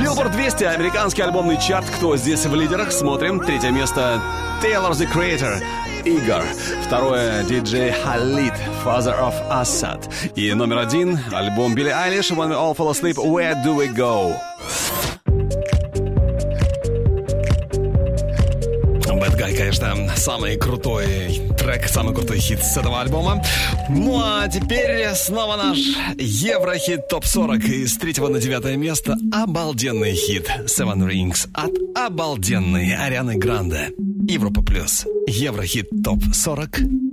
Billboard 200, американский альбомный чарт. Кто здесь в лидерах? Смотрим. Третье место Tyler, the Creator. Igor. Второе диджей Халид, Father of Asahd. И номер один альбом Билли Айлиш When We All Fall Asleep, Where Do We Go? Guy, конечно, самый крутой трек, самый крутой хит с этого альбома. Ну а теперь снова наш Еврохит ТОП-40 из третьего на девятое место. Обалденный хит Seven Rings от обалденной Арианы Гранде. Европа Плюс. Еврохит ТОП-40.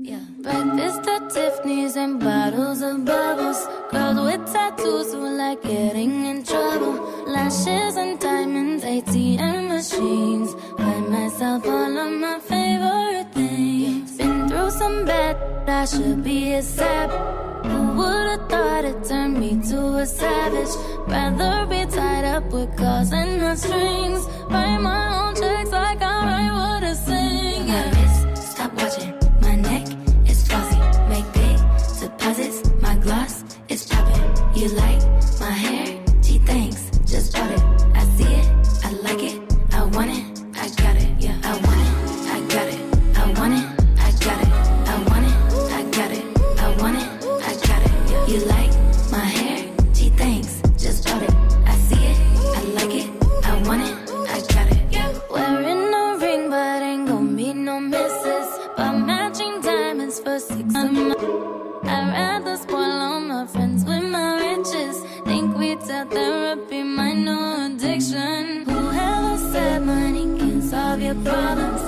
Breakfast at Tiffany's and bottles of bubbles. Girls with tattoos who like getting in trouble. Lashes and diamonds, ATM machines. Buy myself all of my favorite. Through some bad, I should be a sap. Who would've thought it turned me to a savage? Rather be tied up with calls and not strings. Write my own checks like I write what I sing. My wrist, stop watching. My neck is flossy. Make big deposits. My gloss is popping. You like problems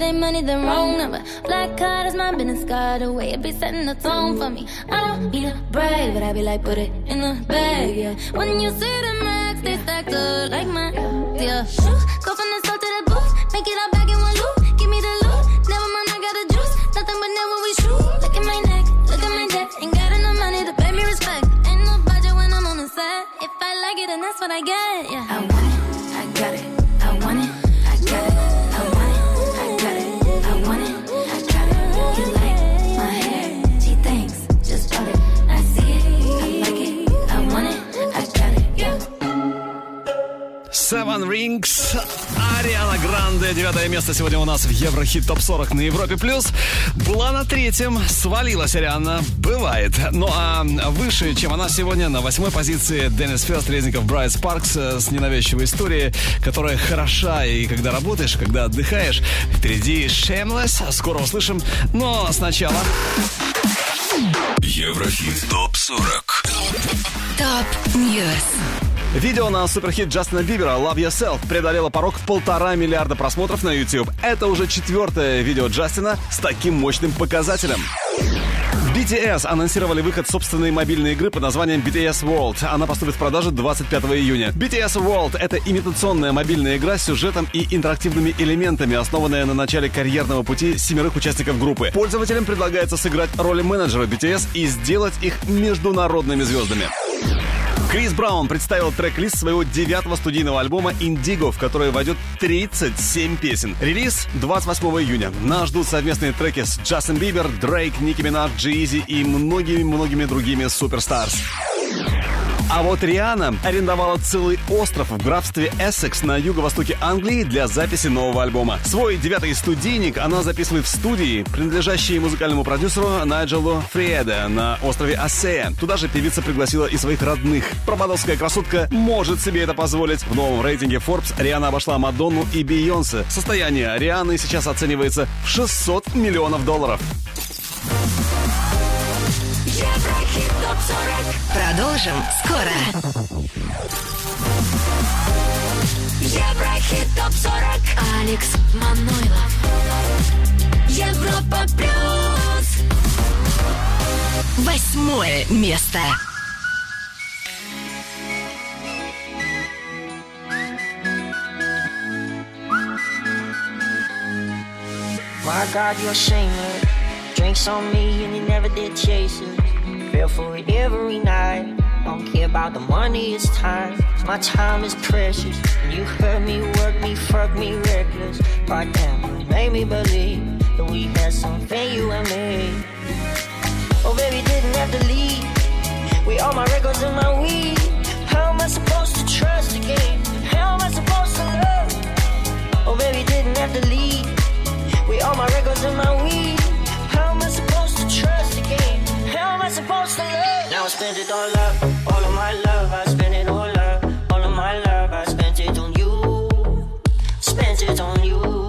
it ain't money, then wrong number. Black card is my business card away. It be setting the tone for me. I don't be a brave, but I be like, put it in the bag, yeah. When you see the max, they stacked up like my, yeah. Go from the store to the booth, make it all back in one loop. Give me the loot, never mind, I got the juice. Nothing but never we shoot. Look at my neck, look at my neck. Ain't got enough money to pay me respect. Ain't no budget when I'm on the set. If I like it, then that's what I get, yeah. I Seven Rings, Ариана Гранде, девятое место сегодня у нас в Еврохит Топ 40 на Европе Плюс. Была на третьем, свалилась Ариана, бывает. Ну а выше, чем она сегодня, на восьмой позиции Деннис Фест, Резников, Брайт Спаркс э, с ненавязчивой историей, которая хороша и когда работаешь, когда отдыхаешь. Впереди Shameless, скоро услышим, но сначала... Еврохит ТОП-40 Top News. Видео на суперхит Джастина Бибера «Love Yourself» преодолело порог в полтора миллиарда просмотров на YouTube. Это уже четвертое видео Джастина с таким мощным показателем. BTS анонсировали выход собственной мобильной игры под названием BTS World. Она поступит в продажу 25 июня. BTS World — это имитационная мобильная игра с сюжетом и интерактивными элементами, основанная на начале карьерного пути семерых участников группы. Пользователям предлагается сыграть роли менеджера BTS и сделать их международными звездами. Крис Браун представил трек-лист своего девятого студийного альбома Indigo, в который войдет 37 песен. Релиз 28 июня. Нас ждут совместные треки с Джастин Бибер, Дрейк, Ники Минаж, Джизи и многими-многими другими суперстарс. А вот Риана арендовала целый остров в графстве Эссекс на юго-востоке Англии для записи нового альбома. Свой девятый студийник она записывает в студии, принадлежащей музыкальному продюсеру Найджелу Фриеде на острове Ассея. Туда же певица пригласила и своих родных. Промодовская красотка может себе это позволить. В новом рейтинге Forbes Риана обошла Мадонну и Бейонсе. Состояние Рианы сейчас оценивается в 600 миллионов долларов. Еврохит ТОП-40. Продолжим скоро. Еврохит ТОП-40. Алекс Манойлов. Европа Плюс. Восьмое место. My God, you're shameless. Drinks on me and you never did chase it. Feel for it every night. Don't care about the money, it's time. My time is precious. You hurt me, work me, fuck me reckless. But damn, you made me believe that we had something, you and me. Oh, baby, didn't have to leave. With all my records and my weed. How am I supposed to trust again? How am I supposed to love? Oh, baby, didn't have to leave. With all my records and my weed. Supposed to love? Now I spent it all up, all of my love. I spent it all up, all of my love. I spent it on you, spent it on you.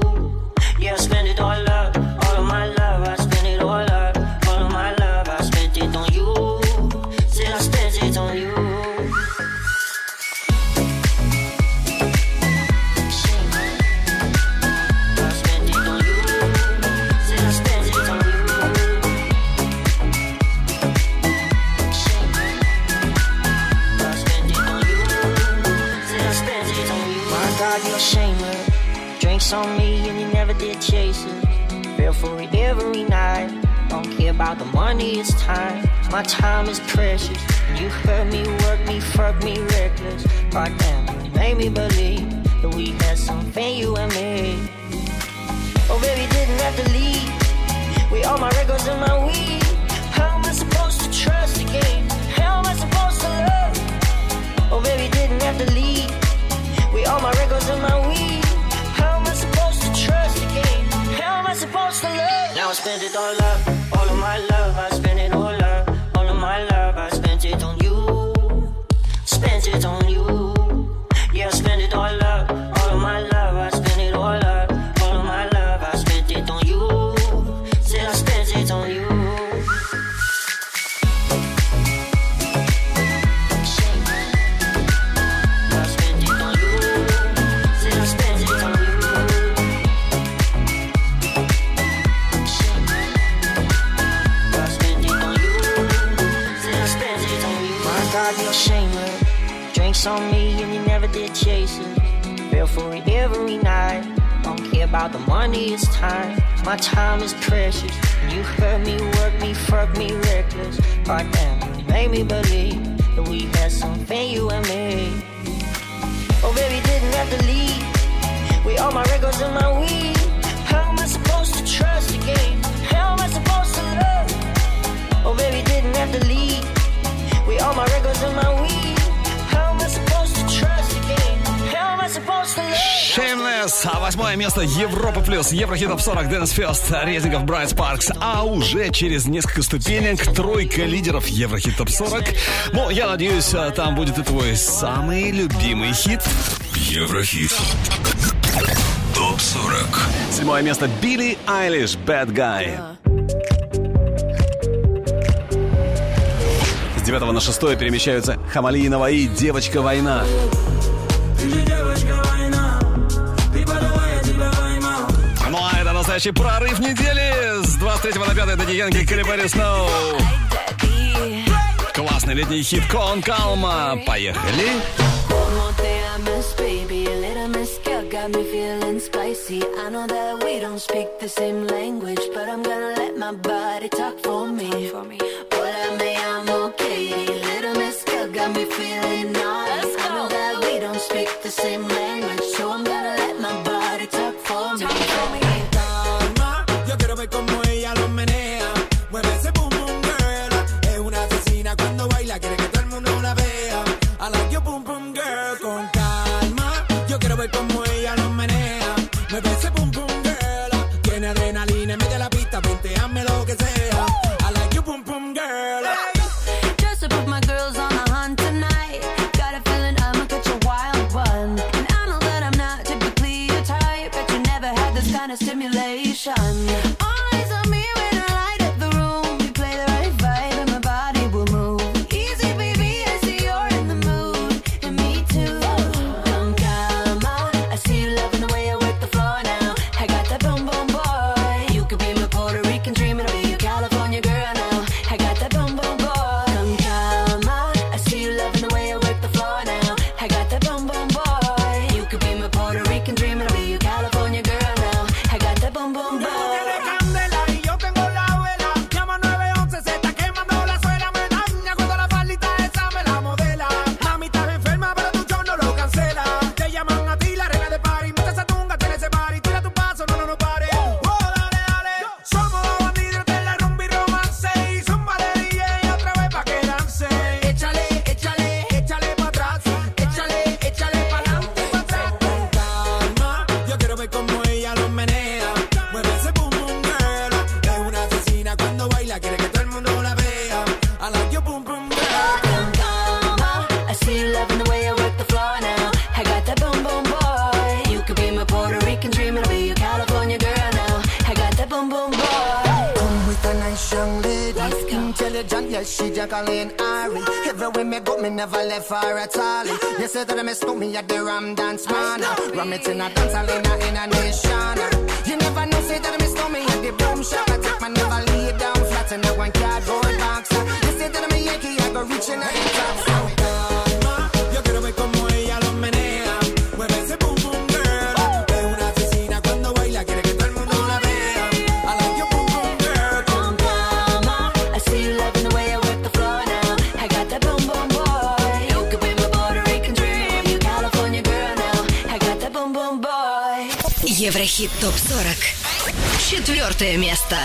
the chasing, fell for it every night. Don't care about the money, it's time. My time is precious. You hurt me, work me, fuck me reckless. Right now, you made me believe that we had something you and me. Oh, baby, didn't have to leave. We all my records and my weed. How am I supposed to trust again? How am I supposed to love? Oh, baby, didn't have to leave. We all my records and my weed. supposed to love. Now I spend it all up, all of my love. I spend it all up, all of my love. I spent it on you, spent it on you. focus on me and you never did chase it. Feel for it every night. Don't care about the money, it's time. My time is precious. You hurt me, work me, fuck me reckless. Right now, you made me believe that we had something, you and me. Oh, baby, didn't have to leave. We all my records and my weed. How am I supposed to trust again? How am I supposed to love? Oh, baby, didn't have to leave. We all my records and my weed. Shameless. А восьмое место Европа плюс. Еврохит топ 40 Денис Фёрст. Резников Bright Sparks. А уже через несколько ступенек тройка лидеров Еврохит топ 40. Ну, я надеюсь, э, там будет и твой самый любимый хит. Еврохит. Топ 40. Седьмое место Билли Айлиш. Bad Guy. С девятого на шестое перемещаются Хамали и Наваи «Девочка-война». передачи «Прорыв недели» с 23 на 5 Дадиенко Крибери Сноу. Классный летний хит Кон Калма. Поехали. Got It's in a dance Хит ТОП-40. Четвертое место.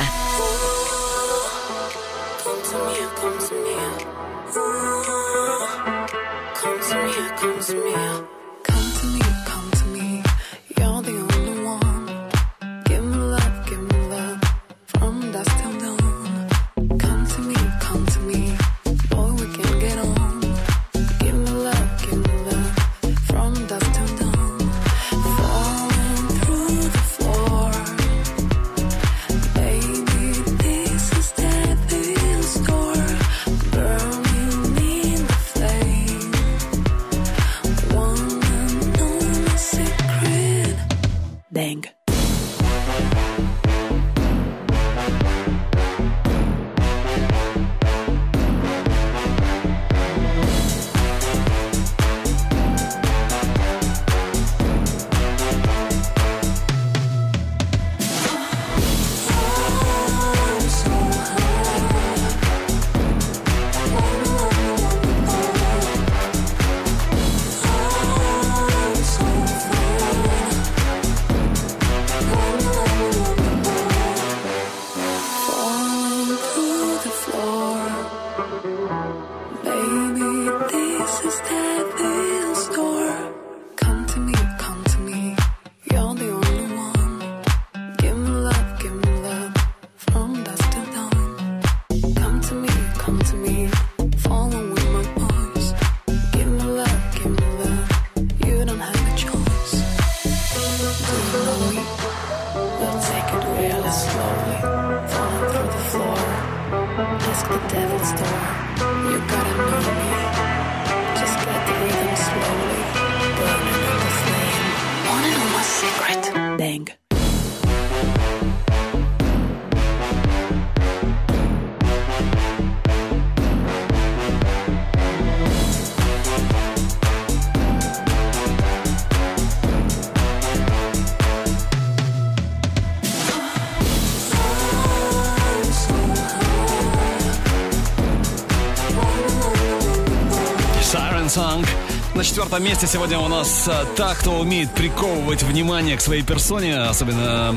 четвертом месте сегодня у нас э, та, кто умеет приковывать внимание к своей персоне, особенно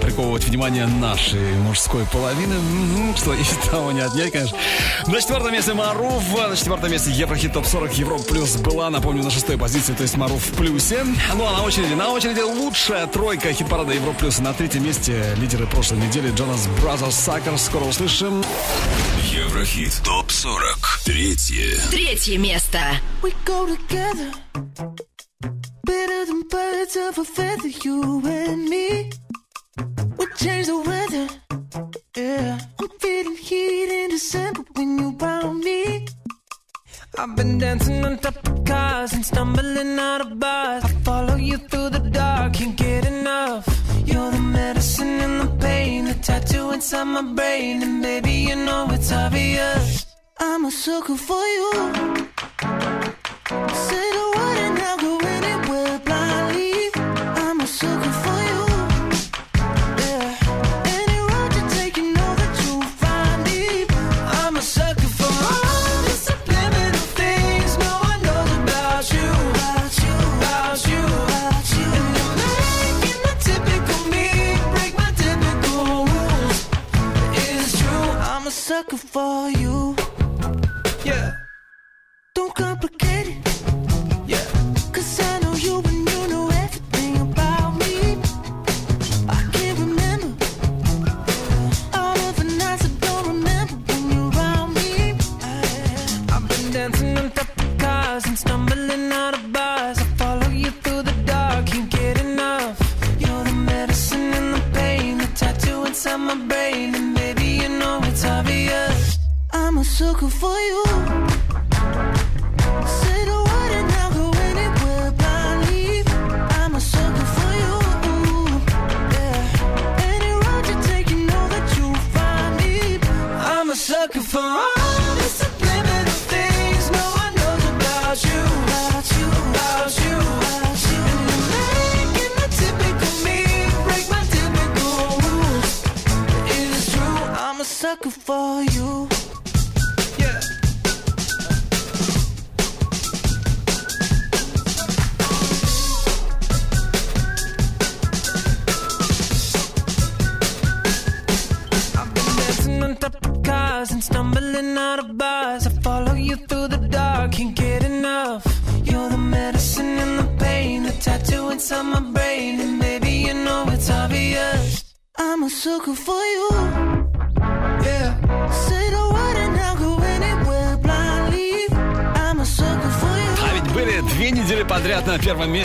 приковывать внимание нашей мужской половины, что и того не отнять, конечно. На четвертом месте Маруф, на четвертом месте Еврохит Топ 40 Европа Плюс была, напомню, на шестой позиции, то есть Маруф в плюсе. Ну а на очереди, на очереди лучшая тройка хит-парада Европы Плюс. На третьем месте лидеры прошлой недели Jonas Brothers Sucker. Скоро услышим. Еврохит Топ 40. Третье. Третье место. We go together, better than birds of a feather. You for you.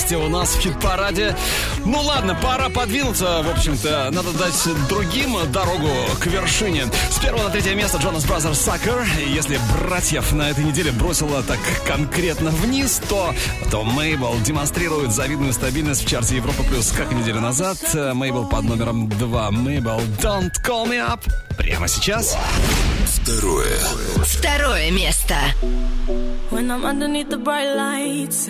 Месте у нас в хит-параде. Ну ладно, пора подвинуться. В общем-то, надо дать другим дорогу к вершине. С первого на третье место Jonas Brothers Sucker. И если братьев на этой неделе бросило так конкретно вниз, то, то Мейбл демонстрирует завидную стабильность в чарте Европа плюс, как и неделю назад. Мейбл под номером два. Мейбл Don't Call Me Up. Прямо сейчас. Второе. Второе место. When I'm underneath the bright lights,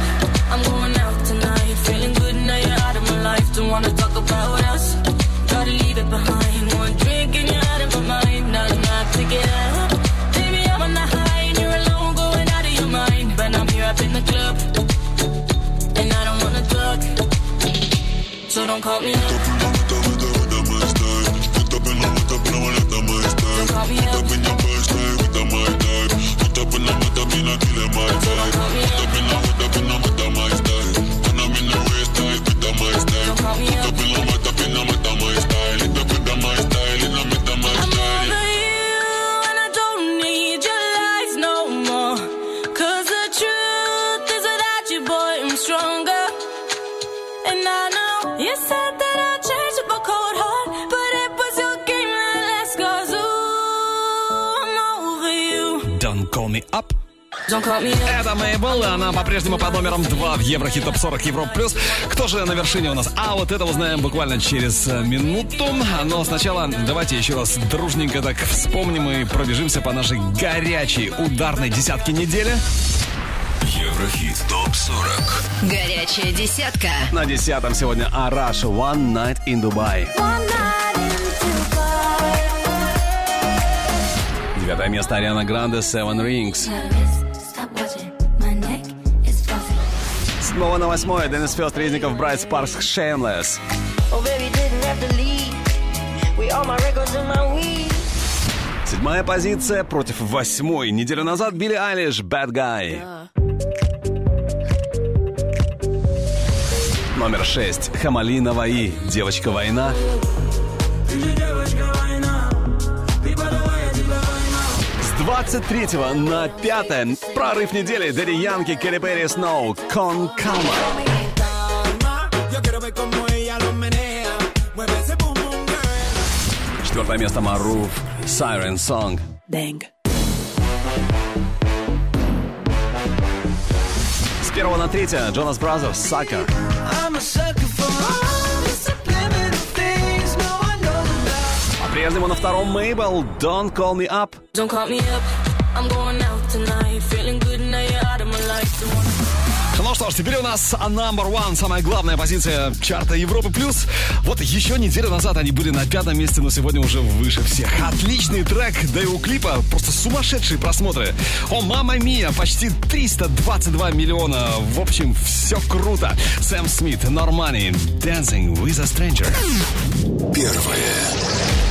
call me Это Мейбл, и она по-прежнему под номером 2 в Еврохит Топ 40 Европ Плюс. Кто же на вершине у нас? А вот это узнаем буквально через э, минуту. Но сначала давайте еще раз дружненько так вспомним и пробежимся по нашей горячей ударной десятке недели. Еврохит ТОП-40 Горячая десятка. На десятом сегодня Араш One Night in Dubai. Девятое место Ариана Гранде Seven Rings. Седьмого на восьмое Денис Фест Резников Брайт Спаркс Shameless. Oh. Седьмая позиция против восьмой. Неделю назад Билли Айлиш Bad Guy. Номер шесть Хамали Наваи Девочка война. 23 на 5 прорыв недели Дэдди Янки, Кэти Перри, Сноу, Con. Четвертое место Маруф, Siren Song. Dang. С первого на третье Jonas Brothers, Sucker. I'm a sucker for all По-прежнему на втором Мейбл, Don't Call Me Up. Don't call me up. I'm going out tonight. Feeling good now you're out of my life. Don't wanna Ну что что ж, теперь у нас number one, самая главная позиция чарта Европы плюс. Вот еще неделю назад они были на пятом месте, но сегодня уже выше всех. Отличный трек, да и у клипа просто сумасшедшие просмотры. О, мама мия, почти 322 миллиона. В общем, все круто. Сэм Смит, Нормани, Dancing with a Stranger. Первое.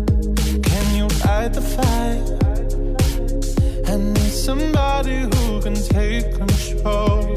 somebody who can take control.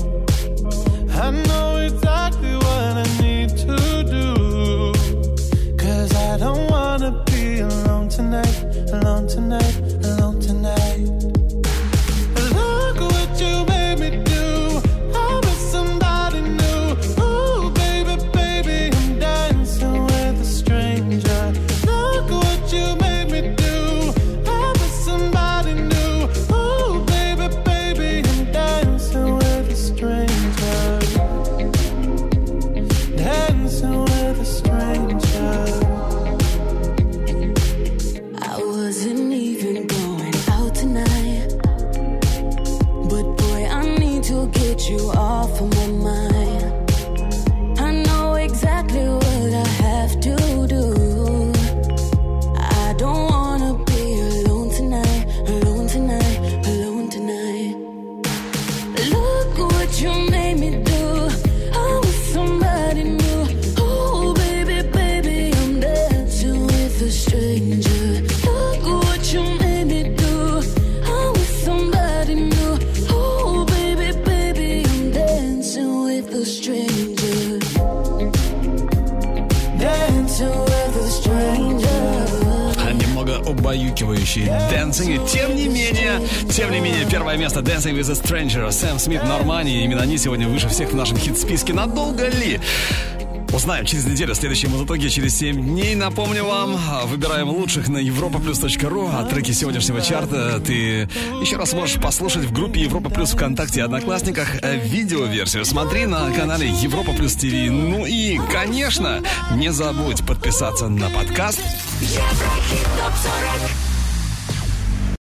Убаюкивающий Dancing. И тем не менее, тем не менее, первое место Dancing with a Stranger. Сэм Смит, Нормани. Именно они сегодня выше всех в нашем хит-списке. Надолго ли? Узнаем через неделю, следующие итоги через 7 дней. Напомню вам, выбираем лучших на europaplus.ru, а треки сегодняшнего чарта ты еще раз можешь послушать в группе Европа Плюс ВКонтакте и Одноклассниках э, видеоверсию. Смотри на канале Европа Плюс ТВ. Ну и, конечно, не забудь подписаться на подкаст Еврохит топ 40